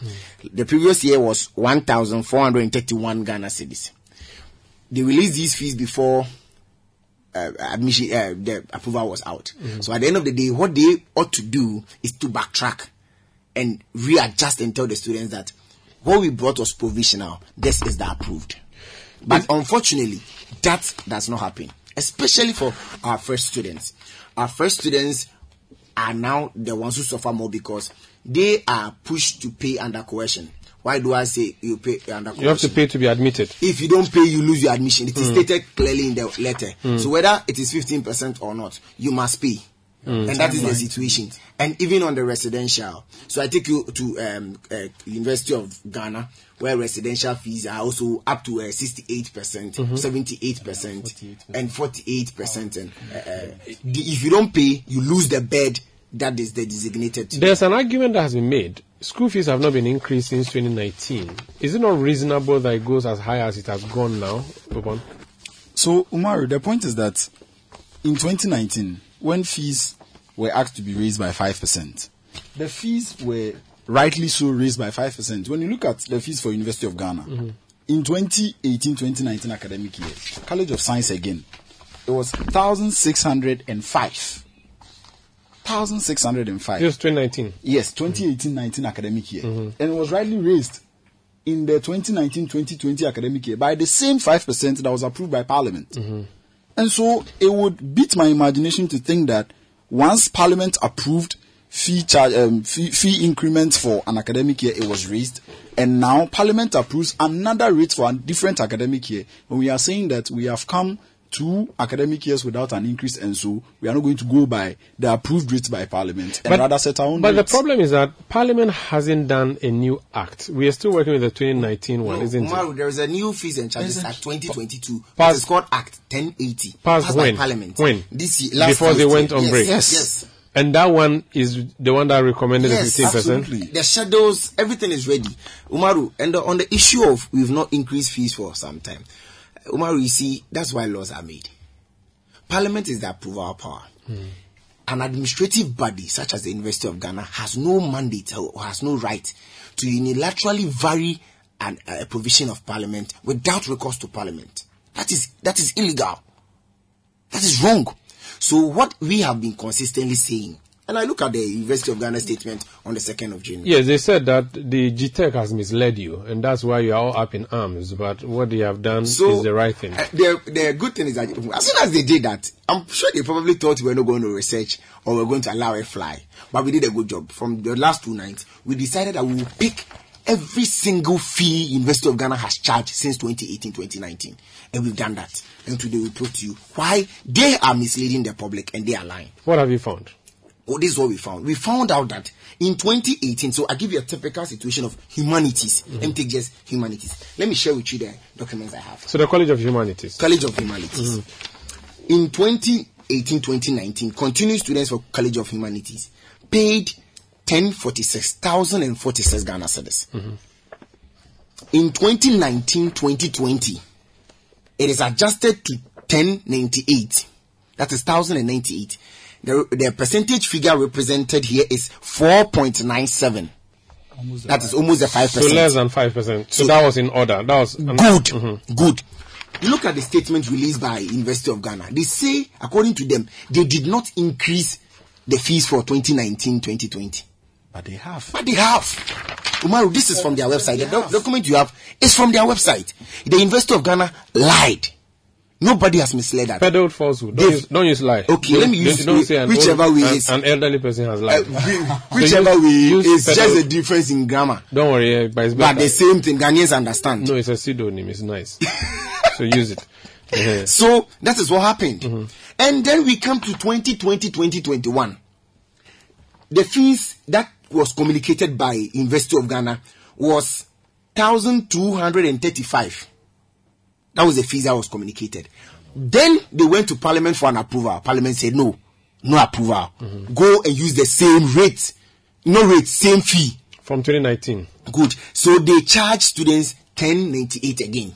The previous year was 1,431 Ghana cedis. They released these fees before uh, admission, uh, the approval was out. Mhm. So at the end of the day, what they ought to do is to backtrack and readjust and tell the students that what we brought was provisional. This is the approved. But unfortunately, that does not happen, especially for our first students. Our first students are now the ones who suffer more because they are pushed to pay under coercion. Why do I say you pay under coercion? You have to pay to be admitted. If you don't pay, you lose your admission. It is Mm. stated clearly in the letter. Mm. So whether it is 15% or not, you must pay. Mm. And that is the situation. And even on the residential. So I take you to um, uh, University of Ghana, where residential fees are also up to uh, 68%, Mhm. 78%, and 48%. And uh, uh, the- if you don't pay, you lose the bed that is the designated. There's an argument that has been made. School fees have not been increased since 2019. Is it not reasonable that it goes as high as it has gone now? Bobon? So, Umaru, the point is that in 2019, when fees were asked to be raised by 5%, the fees were rightly so raised by 5%. When you look at the fees for University of Ghana, Mhm. in 2018-2019 academic year, College of Science again, it was 1,605. 1,605. This was 2019. Yes, 2018-19 academic year. And it was rightly raised in the 2019-2020 academic year by the same 5% that was approved by Parliament. And so it would beat my imagination to think that once Parliament approved fee charge, um, fee, fee increments for an academic year, it was raised, and now Parliament approves another rate for a different academic year. When we are saying that we have come two academic years without an increase, and so we are not going to go by the approved rates by Parliament and rather set our own. But the problem is that Parliament hasn't done a new act. We are still working with the 2019 one, No, isn't Umaru, it? there is a new fees and charges act 2022. Passed- it is called Act 1080. Passed when? by Parliament. When? This year, last Before they went on yes, break. Yes, yes. And that one is the one that recommended Yes, the 15%. absolutely. The shadows, everything is ready. Umaru, and the, on the issue of we've not increased fees for some time. Umaru, you see, that's why laws are made. Parliament is the approval power. Hmm. An administrative body such as the University of Ghana has no mandate or has no right to unilaterally vary an, uh, a provision of Parliament without recourse to Parliament. That is that is illegal. That is wrong. So what we have been consistently saying, and I look at the University of Ghana statement on the second of June. Yes, they said that the GTEC has misled you, and that's why you are all up in arms. But what they have done So, is the right thing. Uh, the, the good thing is that as soon as they did that, I'm sure they probably thought we were not going to research or we are going to allow it fly. But we did a good job. From the last two nights, we decided that we will pick every single fee University of Ghana has charged since 2018, 2019. And we've done that. And today we put to you why they are misleading the public and they are lying. What have you found? Oh, this is what we found. We found out that in 2018, so I give you a typical situation of humanities. Let me take just humanities. Let me share with you the documents I have. So the College of Humanities. College of Humanities. Mm-hmm. In 2018 2019, continuing students for College of Humanities paid 1046,046 Ghana cedis. Mm-hmm. In 2019 2020, it is adjusted to 1098. That is 1098. The, the percentage figure represented here is 4.97. That is almost a 5%. So less than five percent. So, that was in order. That was Good. Mhm. Good. You look at the statement released by University of Ghana. They say, according to them, they did not increase the fees for 2019-2020. But they have. But they have. Umaru, this is from their website. The doc- document you have is from their website. The University of Ghana lied. Nobody has misled that. Peddled falsehood. Don't use, don't use lie. Okay, Don't- let me use don't say an whichever old- way an, is- an elderly person has lied. Uh, So Whichever use- way, use it's just a difference in grammar. Don't worry, eh, but it's But the same thing, Ghanaians understand. No, it's a pseudonym. It's nice. so use it. Uh-huh. So that is what happened. Mm-hmm. And then we come to 2020, 2021. The fees that was communicated by University of Ghana was 1,235. That was the fees that was communicated. Then they went to Parliament for an approval. Parliament said no, no approval. Mm-hmm. Go and use the same rate. No rate, same fee. From 2019. Good. So they charge students 1098 again.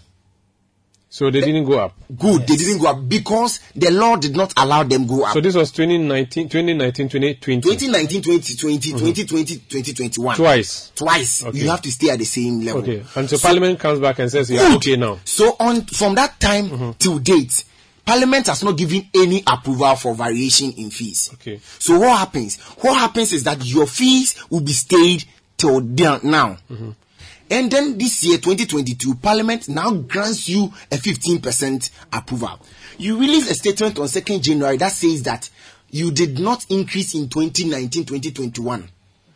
So they didn't go up. Good. They didn't go up because the law did not allow them go up. So this was 2019, 2019, 2020. 2019, 2020, 2020, 2021. Twice. Twice. Okay. You have to stay at the same level. Okay. Until Parliament comes back and says, yeah, okay now. So on from that time till date, Parliament has not given any approval for variation in fees. Okay. So what happens? What happens is that your fees will be stayed till now. And then this year, 2022, Parliament now grants you a 15% approval. You released a statement on 2nd January that says that you did not increase in 2019, 2021.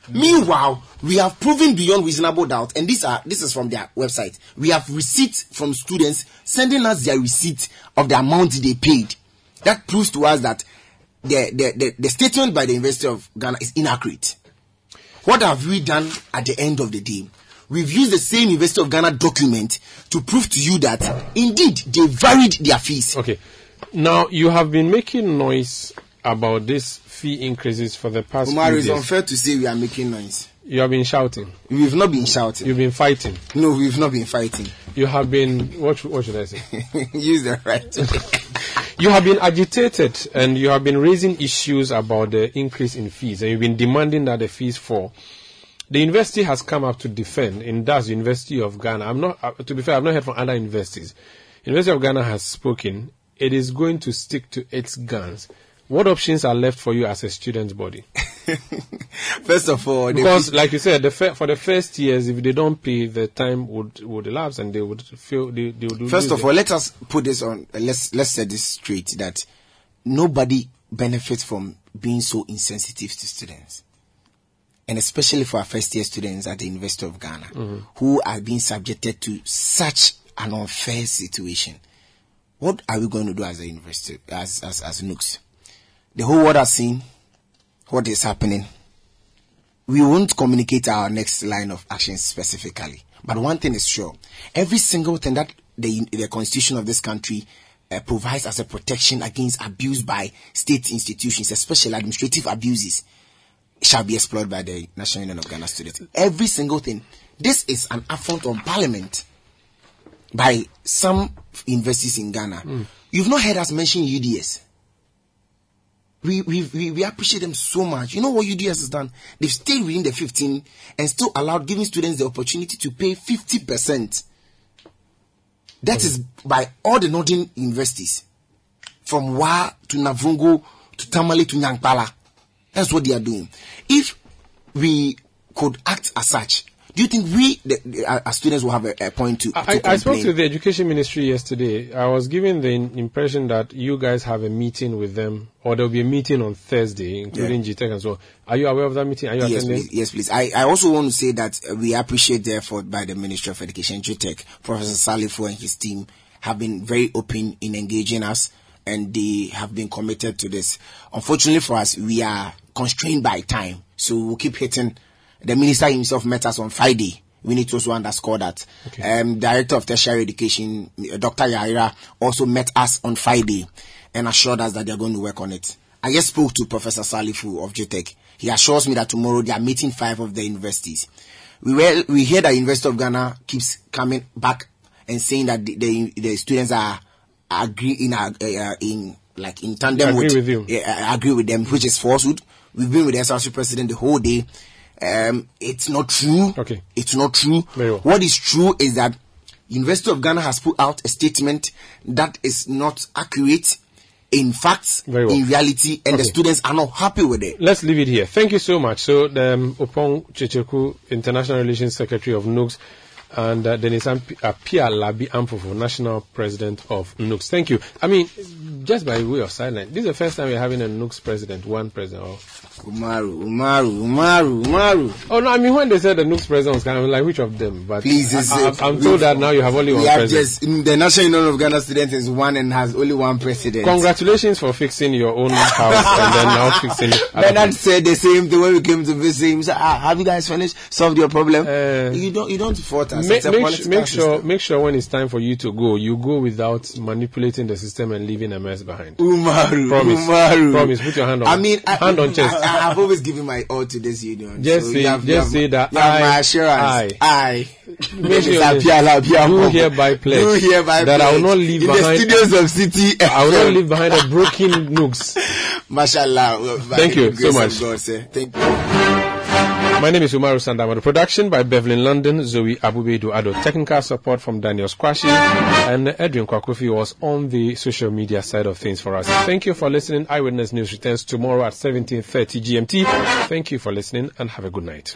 Meanwhile, we have proven beyond reasonable doubt, and these are this is from their website. We have receipts from students sending us their receipt of the amount they paid. That proves to us that the, the, the, the statement by the University of Ghana is inaccurate. What have we done at the end of the day? We've used the same University of Ghana document to prove to you that indeed they varied their fees. Okay. Now you have been making noise about these fee increases for the past Omar, it's unfair to say we are making noise. You have been shouting. We've not been shouting. You've been fighting. No, we've not been fighting. You have been what? What should I say? Use the right. You have been agitated and you have been raising issues about the increase in fees and you've been demanding that the fees fall. The university has come up to defend, and that's the University of Ghana. I'm not, uh, to be fair, I've not heard from other universities. University of Ghana has spoken. It is going to stick to its guns. What options are left for you as a student body? First of all, Because, like you said, the for the first years, if they don't pay, the time would would elapse and they would feel they, they would. First of it. all, let us put this on. uh, Let's let's set this straight that nobody benefits from being so insensitive to students, and especially for our first year students at the University of Ghana, Mhm. who are being subjected to such an unfair situation. What are we going to do as a university, as as as NUGS? The whole world has seen what is happening. We won't communicate our next line of action specifically. But one thing is sure. Every single thing that the, the constitution of this country uh, provides as a protection against abuse by state institutions, especially administrative abuses, shall be explored by the National Union of Ghana students. Every single thing. This is an affront on parliament by some universities in Ghana. Hmm. You've not heard us mention UDS. we, we, we, we appreciate them so much. You know what UDS has done? They've stayed within the 15 and still allowed giving students the opportunity to pay 50%. That is by all the northern universities. From Wa to Navrongo to Tamale to Nyankpala. That's what they are doing. If we could act as such, do you think we, the, the, our students, will have a, a point to, to I, I spoke to the education ministry yesterday. I was given the impression that you guys have a meeting with them, or there will be a meeting on Thursday, including GTEC and so. Are you aware of that meeting? Are you yes, attending? please. Yes, please. I, I also want to say that uh, we appreciate the effort by the Ministry of Education, GTEC, Professor Salifu and his team have been very open in engaging us and they have been committed to this. Unfortunately for us, we are constrained by time. So we'll keep hitting. The minister himself met us on Friday. We need to also underscore that. Um, Director of Tertiary Education, uh, Dr. Yaira, also met us on Friday and assured us that they're going to work on it. I just spoke to Professor Salifu of GTEC. He assures me that tomorrow they are meeting five of the universities. We were, we hear that University of Ghana keeps coming back and saying that the, the, the students are agree in uh, uh, in like in tandem Agree with, with you. I agree with them, which is falsehood. We've been with the SRC president the whole day. Um, it's not true. Okay. It's not true. Well. What is true is that University of Ghana has put out a statement that is not accurate in facts, Very well. in reality, and the students are not happy with it. Let's leave it here. Thank you so much. So, the um, Opong Checheku, International Relations Secretary of NUGS, and uh, Dennis Amp- Appiah Labi Ampofo, National President of NUGS. Thank you. I mean, just by way of silence, this is the first time we're having a NUGS president, one president. Oh. Umaru, Umaru, Umaru, Umaru. Oh no, I mean when they said the NUGS president was kind of like which of them? But Please, I, uh, I'm told that now you have only one have president. just mm, the National Union of Ghana Students is one and has only one president. Congratulations for fixing your own house and then now fixing. Bernard said the same thing when we came to visit him. He said, ah, "Have you guys finished? Solved your problem? you don't. You don't fault. Make, make, make sure make sure when it's time for you to go, you go without manipulating the system and leaving a mess behind. Umaru, Promise. Umaru. Promise. Put your hand on. I mean, I, hand on chest. I, have always given my all to this union. Just So say- have, just say that I- my assurance. I- I. Make sure Mr. you- Piala, Piala. do hereby pledge hereby that I will not leave in behind- the studios of Citi. I will not leave behind a broken nooks. Mashallah. Thank you so much. Thank you. My name is Umaru Sandama. Production by Beverly London, Zoe Abubedu Ado. Technical support from Daniel Squashi. And Edwin Kwakofi was on the social media side of things for us. Thank you for listening. Eyewitness News returns tomorrow at 17.30 GMT. Thank you for listening and have a good night.